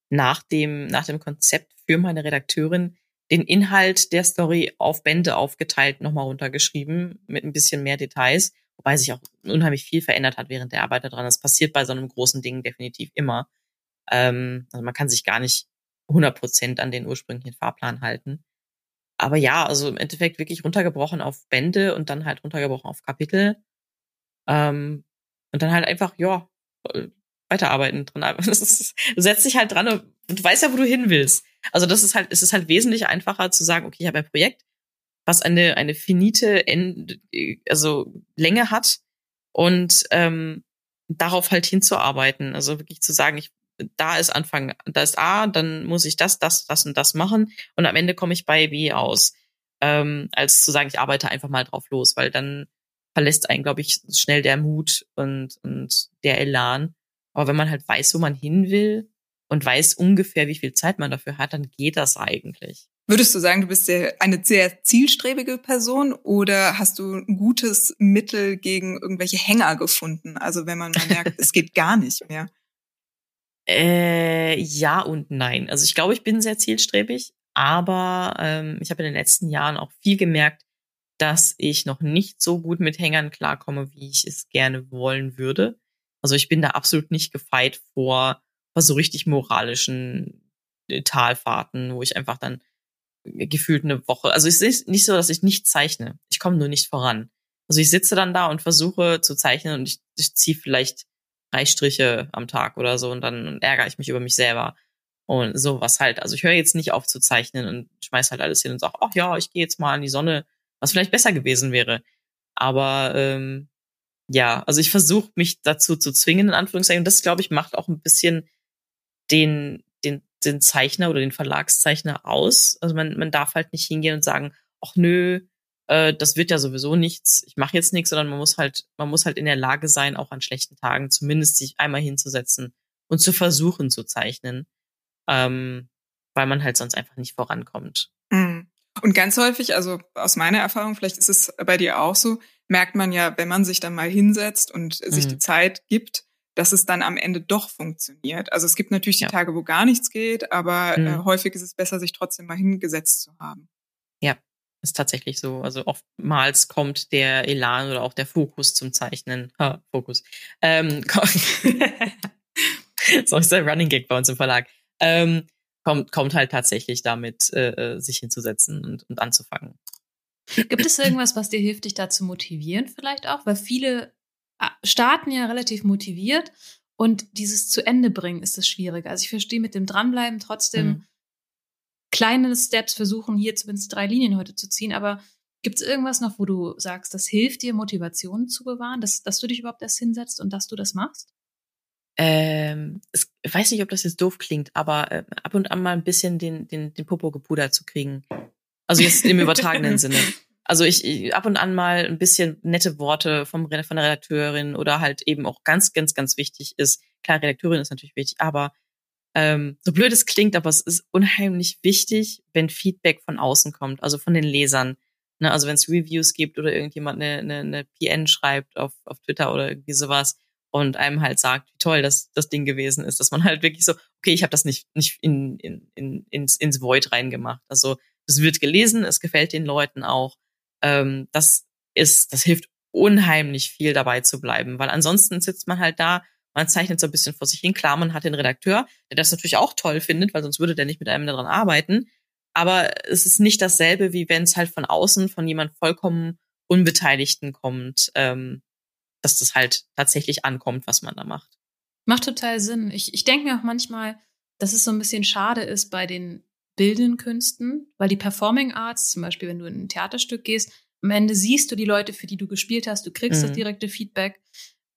nach dem, nach dem Konzept für meine Redakteurin den Inhalt der Story auf Bände aufgeteilt, nochmal runtergeschrieben, mit ein bisschen mehr Details wobei sich auch unheimlich viel verändert hat während der Arbeit daran. Das passiert bei so einem großen Ding definitiv immer. Ähm, also man kann sich gar nicht 100 Prozent an den ursprünglichen Fahrplan halten. Aber ja, also im Endeffekt wirklich runtergebrochen auf Bände und dann halt runtergebrochen auf Kapitel. Ähm, und dann halt einfach, ja, weiterarbeiten dran. du setzt dich halt dran und, und weißt ja, wo du hin willst. Also das ist halt, es ist halt wesentlich einfacher zu sagen, okay, ich habe ein Projekt, was eine, eine finite End, also Länge hat und ähm, darauf halt hinzuarbeiten. Also wirklich zu sagen, ich, da ist Anfang, da ist A, dann muss ich das, das, das und das machen und am Ende komme ich bei B aus. Ähm, als zu sagen, ich arbeite einfach mal drauf los, weil dann verlässt einen, glaube ich, schnell der Mut und, und der Elan. Aber wenn man halt weiß, wo man hin will und weiß ungefähr, wie viel Zeit man dafür hat, dann geht das eigentlich. Würdest du sagen, du bist eine sehr zielstrebige Person oder hast du ein gutes Mittel gegen irgendwelche Hänger gefunden? Also wenn man merkt, es geht gar nicht mehr. Äh, ja und nein. Also ich glaube, ich bin sehr zielstrebig, Aber ähm, ich habe in den letzten Jahren auch viel gemerkt, dass ich noch nicht so gut mit Hängern klarkomme, wie ich es gerne wollen würde. Also ich bin da absolut nicht gefeit vor, vor so richtig moralischen äh, Talfahrten, wo ich einfach dann gefühlt eine Woche, also es ist nicht so, dass ich nicht zeichne. Ich komme nur nicht voran. Also ich sitze dann da und versuche zu zeichnen und ich, ich ziehe vielleicht drei Striche am Tag oder so und dann ärgere ich mich über mich selber. Und sowas halt. Also ich höre jetzt nicht auf zu zeichnen und schmeiß halt alles hin und sage, ach ja, ich gehe jetzt mal in die Sonne, was vielleicht besser gewesen wäre. Aber ähm, ja, also ich versuche mich dazu zu zwingen, in Anführungszeichen. Und das, glaube ich, macht auch ein bisschen den, den, Zeichner oder den Verlagszeichner aus. Also man, man darf halt nicht hingehen und sagen, ach nö, äh, das wird ja sowieso nichts, ich mache jetzt nichts, sondern man muss halt, man muss halt in der Lage sein, auch an schlechten Tagen zumindest sich einmal hinzusetzen und zu versuchen zu zeichnen ähm, weil man halt sonst einfach nicht vorankommt. Mhm. Und ganz häufig, also aus meiner Erfahrung, vielleicht ist es bei dir auch so, merkt man ja, wenn man sich dann mal hinsetzt und sich die mhm. Zeit gibt, dass es dann am Ende doch funktioniert. Also es gibt natürlich die ja. Tage, wo gar nichts geht, aber äh, mhm. äh, häufig ist es besser, sich trotzdem mal hingesetzt zu haben. Ja, ist tatsächlich so. Also oftmals kommt der Elan oder auch der Fokus zum Zeichnen. Ha, Fokus. Ähm, so ist der Running Gag bei uns im Verlag ähm, kommt, kommt halt tatsächlich damit, äh, äh, sich hinzusetzen und, und anzufangen. Gibt es irgendwas, was dir hilft, dich da zu motivieren vielleicht auch? Weil viele starten ja relativ motiviert und dieses zu Ende bringen ist das Schwierige. Also ich verstehe mit dem Dranbleiben trotzdem mhm. kleine Steps versuchen, hier zumindest drei Linien heute zu ziehen, aber Gibt es irgendwas noch, wo du sagst, das hilft dir, Motivation zu bewahren, dass, dass du dich überhaupt erst hinsetzt und dass du das machst? ähm, es, ich weiß nicht, ob das jetzt doof klingt, aber äh, ab und an mal ein bisschen den, den, den Popo gepudert zu kriegen. Also jetzt im übertragenen Sinne. Also ich, ich ab und an mal ein bisschen nette Worte vom, von der Redakteurin oder halt eben auch ganz, ganz, ganz wichtig ist. Klar, Redakteurin ist natürlich wichtig, aber ähm, so blöd es klingt, aber es ist unheimlich wichtig, wenn Feedback von außen kommt, also von den Lesern. Ne, also wenn es Reviews gibt oder irgendjemand eine, eine, eine PN schreibt auf, auf Twitter oder irgendwie sowas, und einem halt sagt, wie toll das, das Ding gewesen ist, dass man halt wirklich so, okay, ich habe das nicht, nicht in, in, in, ins, ins Void reingemacht. Also es wird gelesen, es gefällt den Leuten auch. Ähm, das ist, das hilft unheimlich viel dabei zu bleiben, weil ansonsten sitzt man halt da, man zeichnet so ein bisschen vor sich hin. Klar, man hat den Redakteur, der das natürlich auch toll findet, weil sonst würde der nicht mit einem daran arbeiten. Aber es ist nicht dasselbe, wie wenn es halt von außen von jemand vollkommen Unbeteiligten kommt. Ähm, dass das halt tatsächlich ankommt, was man da macht. Macht total Sinn. Ich, ich denke mir auch manchmal, dass es so ein bisschen schade ist bei den bildenden Künsten, weil die Performing Arts, zum Beispiel, wenn du in ein Theaterstück gehst, am Ende siehst du die Leute, für die du gespielt hast, du kriegst mhm. das direkte Feedback.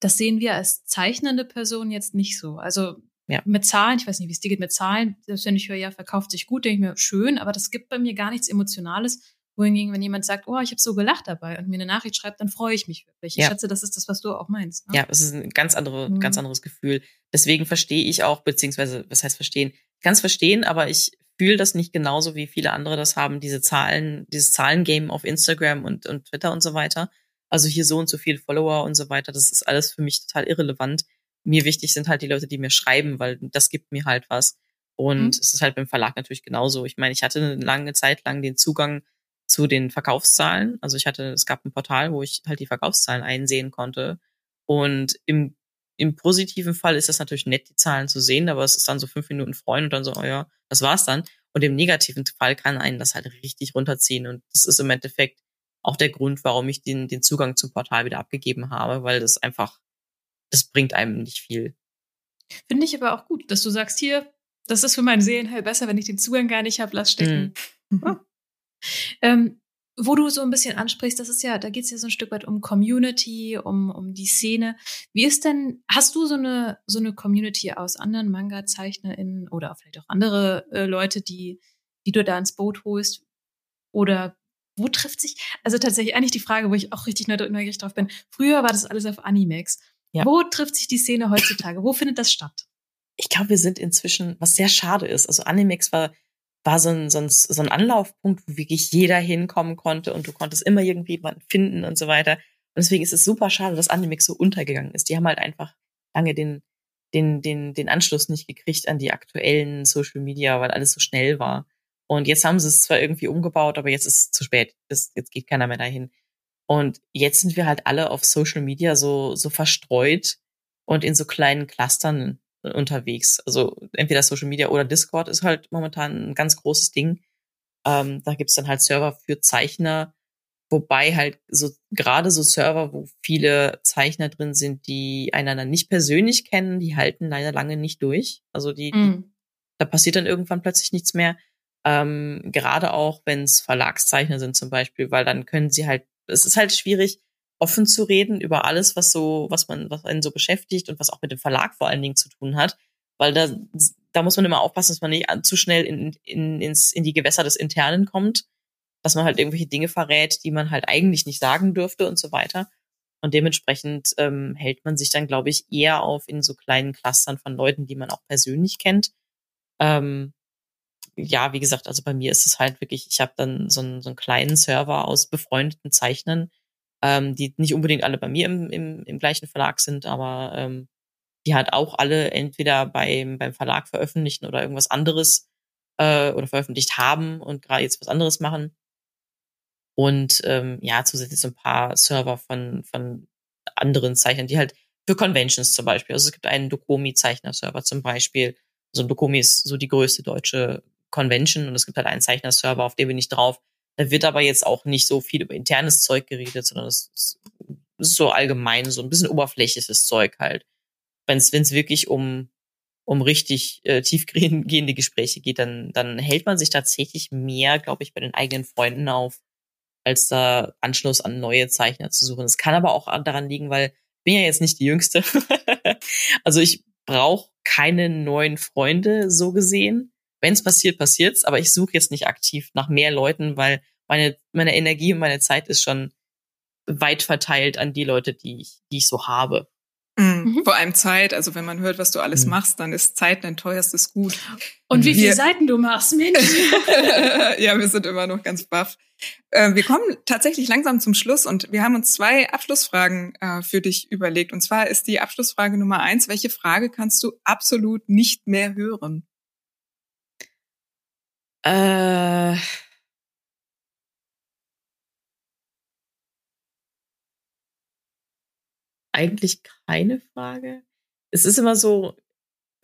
Das sehen wir als zeichnende Person jetzt nicht so. Also ja. mit Zahlen, ich weiß nicht, wie es dir geht mit Zahlen, selbst wenn ich höre, ja, verkauft sich gut, denke ich mir, schön, aber das gibt bei mir gar nichts Emotionales, wohingegen, wenn jemand sagt, oh, ich habe so gelacht dabei und mir eine Nachricht schreibt, dann freue ich mich wirklich. Ich ja. schätze, das ist das, was du auch meinst. Ne? Ja, es ist ein ganz andere, mhm. ganz anderes Gefühl. Deswegen verstehe ich auch, beziehungsweise, was heißt verstehen? Ich kann es verstehen, aber ich fühle das nicht genauso, wie viele andere das haben, diese Zahlen, dieses Zahlengame auf Instagram und, und Twitter und so weiter. Also hier so und so viele Follower und so weiter. Das ist alles für mich total irrelevant. Mir wichtig sind halt die Leute, die mir schreiben, weil das gibt mir halt was. Und mhm. es ist halt beim Verlag natürlich genauso. Ich meine, ich hatte eine lange Zeit lang den Zugang zu den Verkaufszahlen. Also ich hatte, es gab ein Portal, wo ich halt die Verkaufszahlen einsehen konnte. Und im, im positiven Fall ist das natürlich nett, die Zahlen zu sehen, aber es ist dann so fünf Minuten freuen und dann so, oh ja, das war's dann. Und im negativen Fall kann einen das halt richtig runterziehen. Und das ist im Endeffekt auch der Grund, warum ich den, den Zugang zum Portal wieder abgegeben habe, weil das einfach, das bringt einem nicht viel. Finde ich aber auch gut, dass du sagst, hier, das ist für meinen Seelenheil besser, wenn ich den Zugang gar nicht habe, lass stecken. Mhm. Ähm, wo du so ein bisschen ansprichst, das ist ja, da geht es ja so ein Stück weit um Community, um, um die Szene. Wie ist denn, hast du so eine, so eine Community aus anderen Manga-ZeichnerInnen oder vielleicht auch andere äh, Leute, die, die du da ins Boot holst? Oder wo trifft sich, also tatsächlich eigentlich die Frage, wo ich auch richtig neugierig drauf bin. Früher war das alles auf Animex. Ja. Wo trifft sich die Szene heutzutage? Wo findet das statt? Ich glaube, wir sind inzwischen, was sehr schade ist. Also Animex war war so ein, so ein, so ein Anlaufpunkt, wo wirklich jeder hinkommen konnte und du konntest immer irgendwie jemanden finden und so weiter. Und deswegen ist es super schade, dass Animix so untergegangen ist. Die haben halt einfach lange den, den, den, den Anschluss nicht gekriegt an die aktuellen Social Media, weil alles so schnell war. Und jetzt haben sie es zwar irgendwie umgebaut, aber jetzt ist es zu spät. Das, jetzt geht keiner mehr dahin. Und jetzt sind wir halt alle auf Social Media so, so verstreut und in so kleinen Clustern unterwegs. Also entweder Social Media oder Discord ist halt momentan ein ganz großes Ding. Ähm, da gibt's dann halt Server für Zeichner, wobei halt so gerade so Server, wo viele Zeichner drin sind, die einander nicht persönlich kennen, die halten leider lange nicht durch. Also die, mm. da passiert dann irgendwann plötzlich nichts mehr. Ähm, gerade auch, wenn es Verlagszeichner sind zum Beispiel, weil dann können sie halt, es ist halt schwierig, offen zu reden über alles, was so, was man, was einen so beschäftigt und was auch mit dem Verlag vor allen Dingen zu tun hat. Weil da, da muss man immer aufpassen, dass man nicht zu schnell in, in, ins, in die Gewässer des Internen kommt, dass man halt irgendwelche Dinge verrät, die man halt eigentlich nicht sagen dürfte und so weiter. Und dementsprechend ähm, hält man sich dann, glaube ich, eher auf in so kleinen Clustern von Leuten, die man auch persönlich kennt. Ähm, ja, wie gesagt, also bei mir ist es halt wirklich, ich habe dann so einen, so einen kleinen Server aus befreundeten Zeichnern, ähm, die nicht unbedingt alle bei mir im, im, im gleichen Verlag sind, aber ähm, die halt auch alle entweder beim, beim Verlag veröffentlichen oder irgendwas anderes äh, oder veröffentlicht haben und gerade jetzt was anderes machen. Und ähm, ja, zusätzlich so ein paar Server von, von anderen Zeichnern, die halt für Conventions zum Beispiel. Also es gibt einen Dokomi-Zeichner-Server zum Beispiel. So ein Dokomi ist so die größte deutsche Convention und es gibt halt einen Zeichner-Server, auf dem bin ich drauf. Da wird aber jetzt auch nicht so viel über internes Zeug geredet, sondern es ist, so allgemein, so ein bisschen oberflächliches Zeug halt. Wenn es wirklich um um richtig äh, tiefgehende Gespräche geht, dann dann hält man sich tatsächlich mehr, glaube ich, bei den eigenen Freunden auf, als da Anschluss an neue Zeichner zu suchen. Es kann aber auch daran liegen, weil ich bin ja jetzt nicht die Jüngste. also ich brauche keine neuen Freunde so gesehen wenn es passiert, passiert's, aber ich suche jetzt nicht aktiv nach mehr Leuten, weil meine, meine Energie und meine Zeit ist schon weit verteilt an die Leute, die ich, die ich so habe. Mhm. mhm. Vor allem Zeit, also wenn man hört, was du alles mhm. machst, dann ist Zeit dein teuerstes Gut. Und wie viele Seiten du machst, Mensch. ja, wir sind immer noch ganz baff. Äh, wir kommen tatsächlich langsam zum Schluss und wir haben uns zwei Abschlussfragen äh, für dich überlegt. Und zwar ist die Abschlussfrage Nummer eins, welche Frage kannst du absolut nicht mehr hören? Äh, eigentlich keine Frage. Es ist immer so,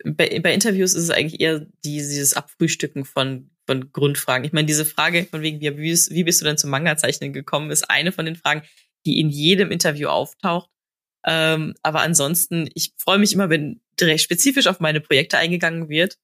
bei, bei Interviews ist es eigentlich eher die, dieses Abfrühstücken von, von Grundfragen. Ich meine, diese Frage von wegen, wie, wie bist du denn zum Manga-Zeichnen gekommen, ist eine von den Fragen, die in jedem Interview auftaucht. Ähm, aber ansonsten, ich freue mich immer, wenn direkt spezifisch auf meine Projekte eingegangen wird.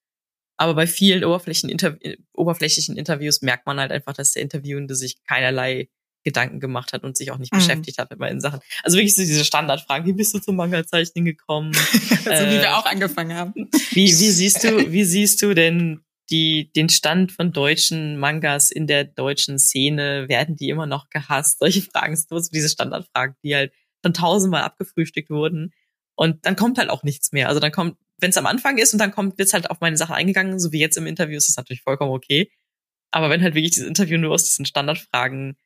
Aber bei vielen oberflächlichen, Inter oberflächlichen Interviews merkt man halt einfach, dass der Interviewende sich keinerlei Gedanken gemacht hat und sich auch nicht mhm. beschäftigt hat mit meinen Sachen. Also wirklich so diese Standardfragen, wie bist du zum Manga-Zeichnen gekommen? so äh, wie wir auch angefangen haben. Wie, wie siehst du, wie siehst du denn die, den Stand von deutschen Mangas in der deutschen Szene? Werden die immer noch gehasst? Solche Fragen, so diese Standardfragen, die halt schon tausendmal abgefrühstückt wurden. Und dann kommt halt auch nichts mehr. Also dann kommt wenn es am Anfang ist und dann kommt, wird's halt auf meine Sache eingegangen, so wie jetzt im Interview, ist es natürlich vollkommen okay. Aber wenn halt wirklich dieses Interview nur aus diesen Standardfragen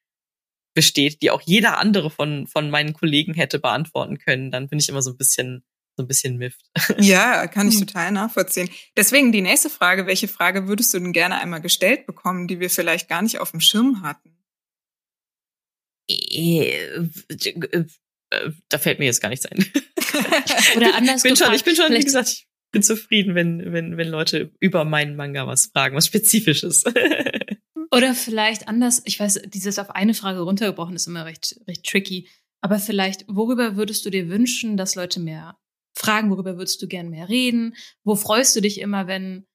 besteht, die auch jeder andere von, von meinen Kollegen hätte beantworten können, dann bin ich immer so ein bisschen, so ein bisschen mifft. Ja, kann ich hm. total nachvollziehen. Deswegen die nächste Frage, welche Frage würdest du denn gerne einmal gestellt bekommen, die wir vielleicht gar nicht auf dem Schirm hatten? Äh, äh, da fällt mir jetzt gar nichts ein. Oder anders ich bin schon, ich bin schon, wie gesagt, ich bin zufrieden, wenn, wenn, wenn Leute über meinen Manga was fragen, was Spezifisches. Oder vielleicht anders, ich weiß, dieses auf eine Frage runtergebrochen ist immer recht, recht tricky. Aber vielleicht, worüber würdest du dir wünschen, dass Leute mehr fragen? Worüber würdest du gern mehr reden? Wo freust du dich immer, wenn,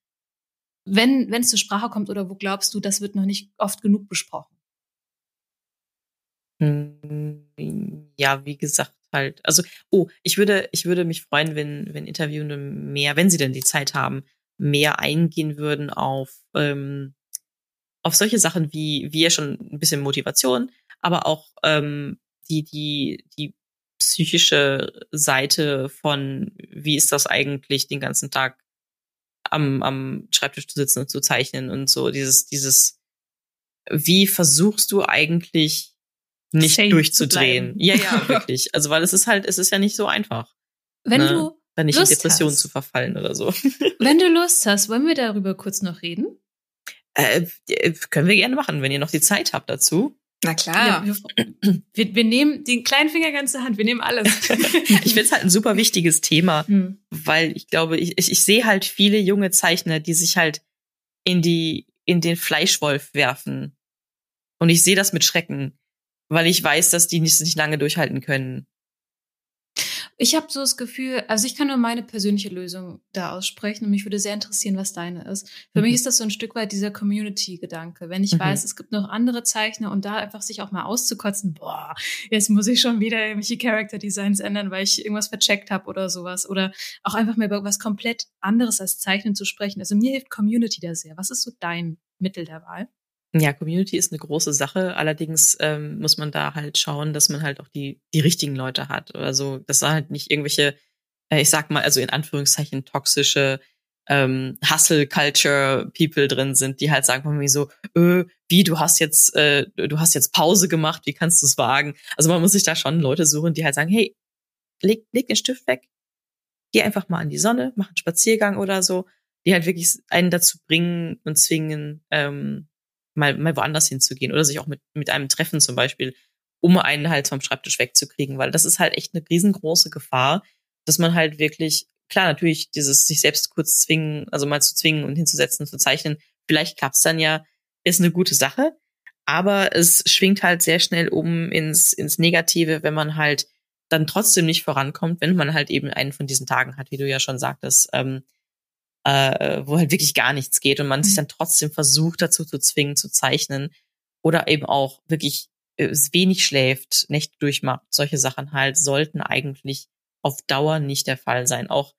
wenn, wenn es zur Sprache kommt? Oder wo glaubst du, das wird noch nicht oft genug besprochen? Hm, ja, wie gesagt, halt. Also, oh, ich würde, ich würde mich freuen, wenn, wenn Interviewende mehr, wenn sie denn die Zeit haben, mehr eingehen würden auf, ähm, auf solche Sachen wie, wie ja schon ein bisschen Motivation, aber auch ähm, die, die, die psychische Seite von, wie ist das eigentlich, den ganzen Tag am, am Schreibtisch zu sitzen und zu zeichnen und so, dieses, dieses, wie versuchst du eigentlich nicht Safe durchzudrehen. Ja, ja, wirklich. Also, weil es ist halt, es ist ja nicht so einfach. Wenn ne? du dann nicht Lust in Depression hast. zu verfallen oder so. Wenn du Lust hast, wollen wir darüber kurz noch reden? Äh, äh, können wir gerne machen, wenn ihr noch die Zeit habt dazu. Na klar. Ja, wir, wir, nehmen den kleinen Finger ganz zur Hand, wir nehmen alles. ich finde es halt ein super wichtiges Thema, hm. weil ich glaube, ich, ich, ich sehe halt viele junge Zeichner, die sich halt in die, in den Fleischwolf werfen. Und ich sehe das mit Schrecken, weil ich weiß, dass die nicht, nicht lange durchhalten können. Ich habe so das Gefühl, also ich kann nur meine persönliche Lösung da aussprechen und mich würde sehr interessieren, was deine ist. Für mhm. mich ist das so ein Stück weit dieser Community-Gedanke. Wenn ich mhm. weiß, es gibt noch andere Zeichner und da einfach sich auch mal auszukotzen, boah, jetzt muss ich schon wieder irgendwelche Character-Designs ändern, weil ich irgendwas vercheckt habe oder sowas. Oder auch einfach mal über was komplett anderes als Zeichnen zu sprechen. Also mir hilft Community da sehr. Was ist so dein Mittel der Wahl? Ja, Community ist eine große Sache. Allerdings ähm, muss man da halt schauen, dass man halt auch die, die richtigen Leute hat. Also, dass da halt nicht irgendwelche, äh, ich sag mal, also in Anführungszeichen toxische ähm, Hustle-Culture-People drin sind, die halt sagen von mir so, öh, wie, du hast jetzt, äh, du hast jetzt Pause gemacht, wie kannst du es wagen? Also man muss sich da schon Leute suchen, die halt sagen, hey, leg, leg den Stift weg, geh einfach mal an die Sonne, mach einen Spaziergang oder so, die halt wirklich einen dazu bringen und zwingen, ähm, mal, mal woanders hinzugehen oder sich auch mit, mit einem treffen zum Beispiel, um einen halt vom Schreibtisch wegzukriegen, weil das ist halt echt eine riesengroße Gefahr, dass man halt wirklich, klar, natürlich dieses sich selbst kurz zwingen, also mal zu zwingen und hinzusetzen, zu zeichnen, vielleicht klappt's dann ja, ist eine gute Sache, aber es schwingt halt sehr schnell um ins, ins Negative, wenn man halt dann trotzdem nicht vorankommt, wenn man halt eben einen von diesen Tagen hat, wie du ja schon sagtest, ähm, äh, wo halt wirklich gar nichts geht und man sich mhm. dann trotzdem versucht dazu zu zwingen zu zeichnen oder eben auch wirklich äh, wenig schläft, Nächte durchmacht, solche Sachen halt sollten eigentlich auf Dauer nicht der Fall sein. Auch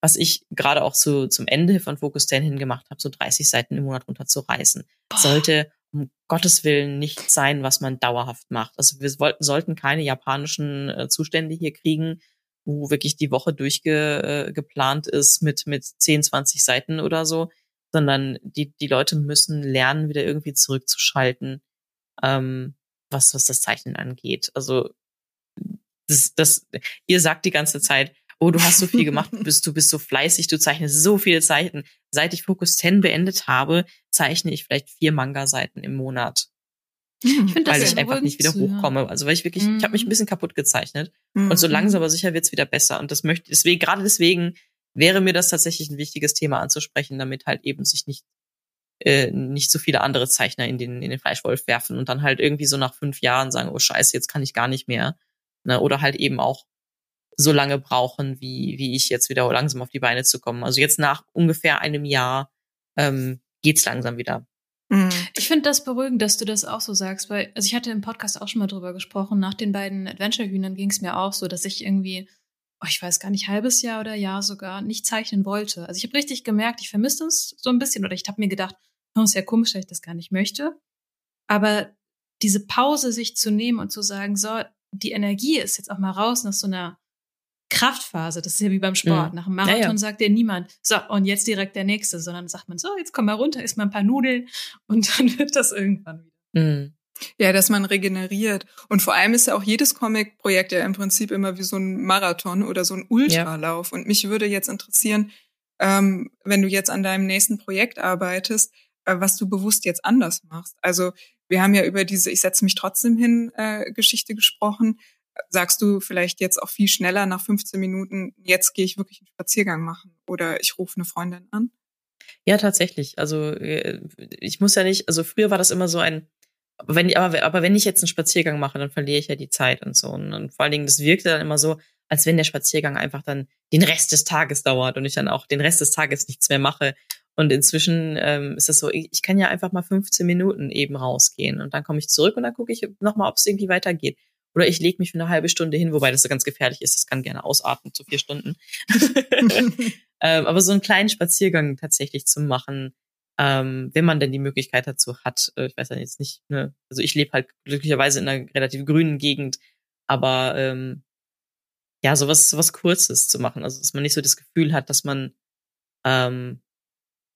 was ich gerade auch zu, zum Ende von Focus 10 hin gemacht habe, so 30 Seiten im Monat runterzureißen, Boah. sollte um Gottes Willen nicht sein, was man dauerhaft macht. Also wir sollten keine japanischen äh, Zustände hier kriegen, wo wirklich die Woche durchgeplant äh, ist mit, mit 10, 20 Seiten oder so, sondern die, die Leute müssen lernen, wieder irgendwie zurückzuschalten, ähm, was, was das Zeichnen angeht. Also, das, das, ihr sagt die ganze Zeit, oh, du hast so viel gemacht, du bist, du bist so fleißig, du zeichnest so viele Seiten. Seit ich Focus 10 beendet habe, zeichne ich vielleicht vier Manga-Seiten im Monat. Ich find, weil ich einfach nicht wieder hochkomme. Also weil ich wirklich, mhm. ich habe mich ein bisschen kaputt gezeichnet. Mhm. Und so langsam aber sicher wird's wieder besser. Und das möchte, deswegen, gerade deswegen wäre mir das tatsächlich ein wichtiges Thema anzusprechen, damit halt eben sich nicht äh, nicht so viele andere Zeichner in den in den Fleischwolf werfen und dann halt irgendwie so nach fünf Jahren sagen, oh Scheiße, jetzt kann ich gar nicht mehr. Ne? Oder halt eben auch so lange brauchen, wie wie ich jetzt wieder langsam auf die Beine zu kommen. Also jetzt nach ungefähr einem Jahr ähm, geht's langsam wieder. Mhm. Ich finde das beruhigend, dass du das auch so sagst, weil, also ich hatte im Podcast auch schon mal drüber gesprochen, nach den beiden Adventure-Hühnern ging es mir auch so, dass ich irgendwie, oh, ich weiß gar nicht, halbes Jahr oder Jahr sogar nicht zeichnen wollte. Also ich habe richtig gemerkt, ich vermisse das so ein bisschen oder ich habe mir gedacht, oh, ist ja komisch, dass ich das gar nicht möchte. Aber diese Pause sich zu nehmen und zu sagen, so, die Energie ist jetzt auch mal raus nach so einer Kraftphase. Das ist ja wie beim Sport. Mhm. Nach dem Marathon ja, ja. sagt dir niemand, so, und jetzt direkt der nächste, sondern sagt man, so, jetzt komm mal runter, isst mal ein paar Nudeln und dann wird das irgendwann wieder. Mhm. Ja, dass man regeneriert. Und vor allem ist ja auch jedes Comic-Projekt ja im Prinzip immer wie so ein Marathon oder so ein Ultralauf. Ja. Und mich würde jetzt interessieren, ähm, wenn du jetzt an deinem nächsten Projekt arbeitest, äh, was du bewusst jetzt anders machst. Also wir haben ja über diese Ich setze mich trotzdem hin äh, Geschichte gesprochen sagst du vielleicht jetzt auch viel schneller nach 15 Minuten, jetzt gehe ich wirklich einen Spaziergang machen oder ich rufe eine Freundin an? Ja, tatsächlich. Also äh, ich muss ja nicht, also früher war das immer so ein, wenn aber, aber wenn ich jetzt einen Spaziergang mache, dann verliere ich ja die Zeit und so. Und, und vor allen Dingen, das wirkte dann immer so, als wenn der Spaziergang einfach dann den Rest des Tages dauert und ich dann auch den Rest des Tages nichts mehr mache. Und inzwischen ähm, ist es so, ich, ich kann ja einfach mal 15 Minuten eben rausgehen und dann komme ich zurück und dann gucke ich nochmal, ob es irgendwie weitergeht. Oder ich lege mich für eine halbe Stunde hin, wobei das so ganz gefährlich ist. Das kann gerne ausatmen zu vier Stunden. ähm, aber so einen kleinen Spaziergang tatsächlich zu machen, ähm, wenn man denn die Möglichkeit dazu hat. Äh, ich weiß ja jetzt nicht, ne? Also ich lebe halt glücklicherweise in einer relativ grünen Gegend, aber ähm, ja, sowas, sowas Kurzes zu machen. Also dass man nicht so das Gefühl hat, dass man, ähm,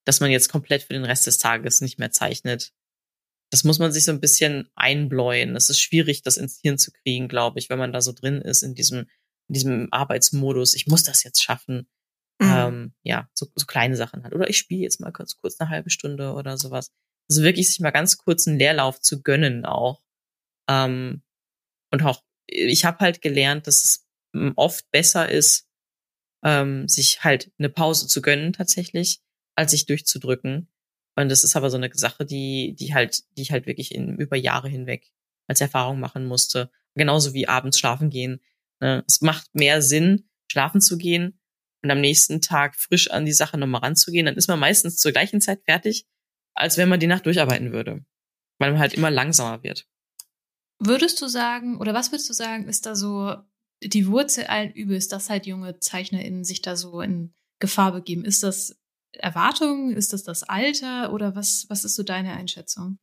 dass man jetzt komplett für den Rest des Tages nicht mehr zeichnet das muss man sich so ein bisschen einbläuen. Es ist schwierig, das ins Hirn zu kriegen, glaube ich, wenn man da so drin ist in diesem, in diesem Arbeitsmodus. Ich muss das jetzt schaffen. Mhm. Ähm, ja, so, so kleine Sachen halt. Oder ich spiele jetzt mal kurz, kurz eine halbe Stunde oder sowas. Also wirklich sich mal ganz kurz einen Leerlauf zu gönnen auch. Ähm, und auch, ich habe halt gelernt, dass es oft besser ist, ähm, sich halt eine Pause zu gönnen tatsächlich, als sich durchzudrücken. Und das ist aber so eine Sache, die, die halt, die ich halt wirklich in, über Jahre hinweg als Erfahrung machen musste. Genauso wie abends schlafen gehen. Ne? Es macht mehr Sinn, schlafen zu gehen und am nächsten Tag frisch an die Sache nochmal ranzugehen. Dann ist man meistens zur gleichen Zeit fertig, als wenn man die Nacht durcharbeiten würde. Weil man halt immer langsamer wird. Würdest du sagen, oder was würdest du sagen, ist da so die Wurzel allen Übels, dass halt junge ZeichnerInnen sich da so in Gefahr begeben? Ist das Erwartungen? Ist das das Alter? Oder was, was ist so deine Einschätzung?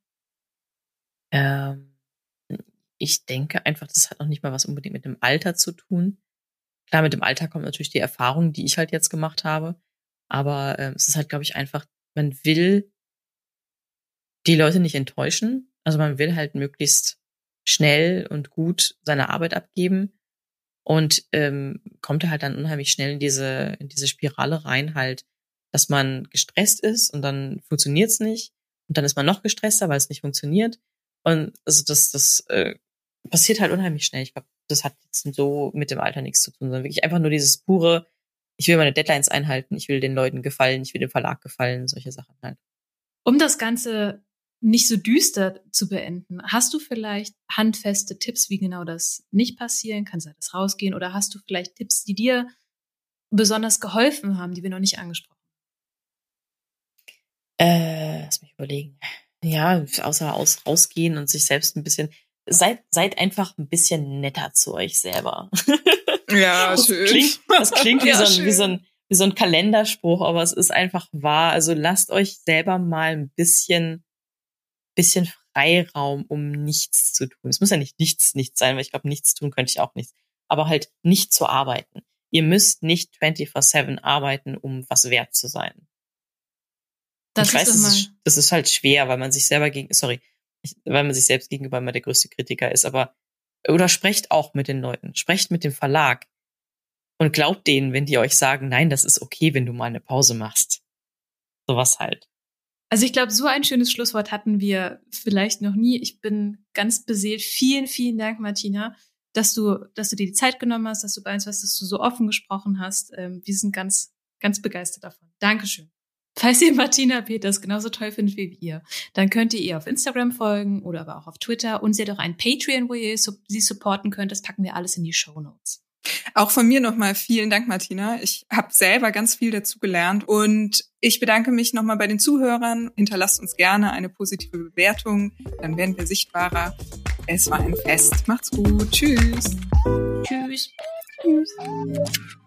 Ähm, ich denke einfach, das hat noch nicht mal was unbedingt mit dem Alter zu tun. Klar, mit dem Alter kommt natürlich die Erfahrung, die ich halt jetzt gemacht habe. Aber ähm, es ist halt, glaube ich, einfach, man will die Leute nicht enttäuschen. Also man will halt möglichst schnell und gut seine Arbeit abgeben und ähm, kommt halt dann unheimlich schnell in diese in diese Spirale rein halt, dass man gestresst ist und dann funktioniert's nicht und dann ist man noch gestresster, weil es nicht funktioniert und also das das äh, passiert halt unheimlich schnell. Ich glaube, das hat jetzt so mit dem Alter nichts zu tun, sondern wirklich einfach nur dieses pure, ich will meine Deadlines einhalten, ich will den Leuten gefallen, ich will dem Verlag gefallen, solche Sachen halt. Um das Ganze nicht so düster zu beenden, hast du vielleicht handfeste Tipps, wie genau das nicht passieren kann? Soll das rausgehen? Oder hast du vielleicht Tipps, die dir besonders geholfen haben, die wir noch nicht angesprochen haben? Äh, lass mich überlegen. Ja, außer aus, rausgehen und sich selbst ein bisschen, seid, seid einfach ein bisschen netter zu euch selber. Ja, das schön. Klingt, das klingt wie, ja, so ein, wie, so ein, wie so ein Kalenderspruch, aber es ist einfach wahr. Also lasst euch selber mal ein bisschen bisschen Freiraum, um nichts zu tun. Es muss ja nicht nichts, nichts sein, weil ich glaube, nichts tun könnte ich auch nichts. Aber halt nicht zu arbeiten. Ihr müsst nicht 24-7 arbeiten, um was wert zu sein. Das ich weiß, das ist, das ist halt schwer, weil man sich selber gegen, sorry, weil man sich selbst gegenüber immer der größte Kritiker ist, aber, oder sprecht auch mit den Leuten, sprecht mit dem Verlag und glaubt denen, wenn die euch sagen, nein, das ist okay, wenn du mal eine Pause machst. Sowas halt. Also ich glaube, so ein schönes Schlusswort hatten wir vielleicht noch nie. Ich bin ganz beseelt. Vielen, vielen Dank, Martina, dass du, dass du dir die Zeit genommen hast, dass du bei uns warst, dass du so offen gesprochen hast. Ähm, wir sind ganz, ganz begeistert davon. Dankeschön. Falls ihr Martina Peters genauso toll findet wie wir, dann könnt ihr ihr auf Instagram folgen oder aber auch auf Twitter und sie hat auch ein Patreon, wo ihr sie supporten könnt. Das packen wir alles in die Show Notes. Auch von mir nochmal vielen Dank, Martina. Ich habe selber ganz viel dazu gelernt und ich bedanke mich nochmal bei den Zuhörern. Hinterlasst uns gerne eine positive Bewertung, dann werden wir sichtbarer. Es war ein Fest. Macht's gut. Tschüss. Tschüss. Tschüss.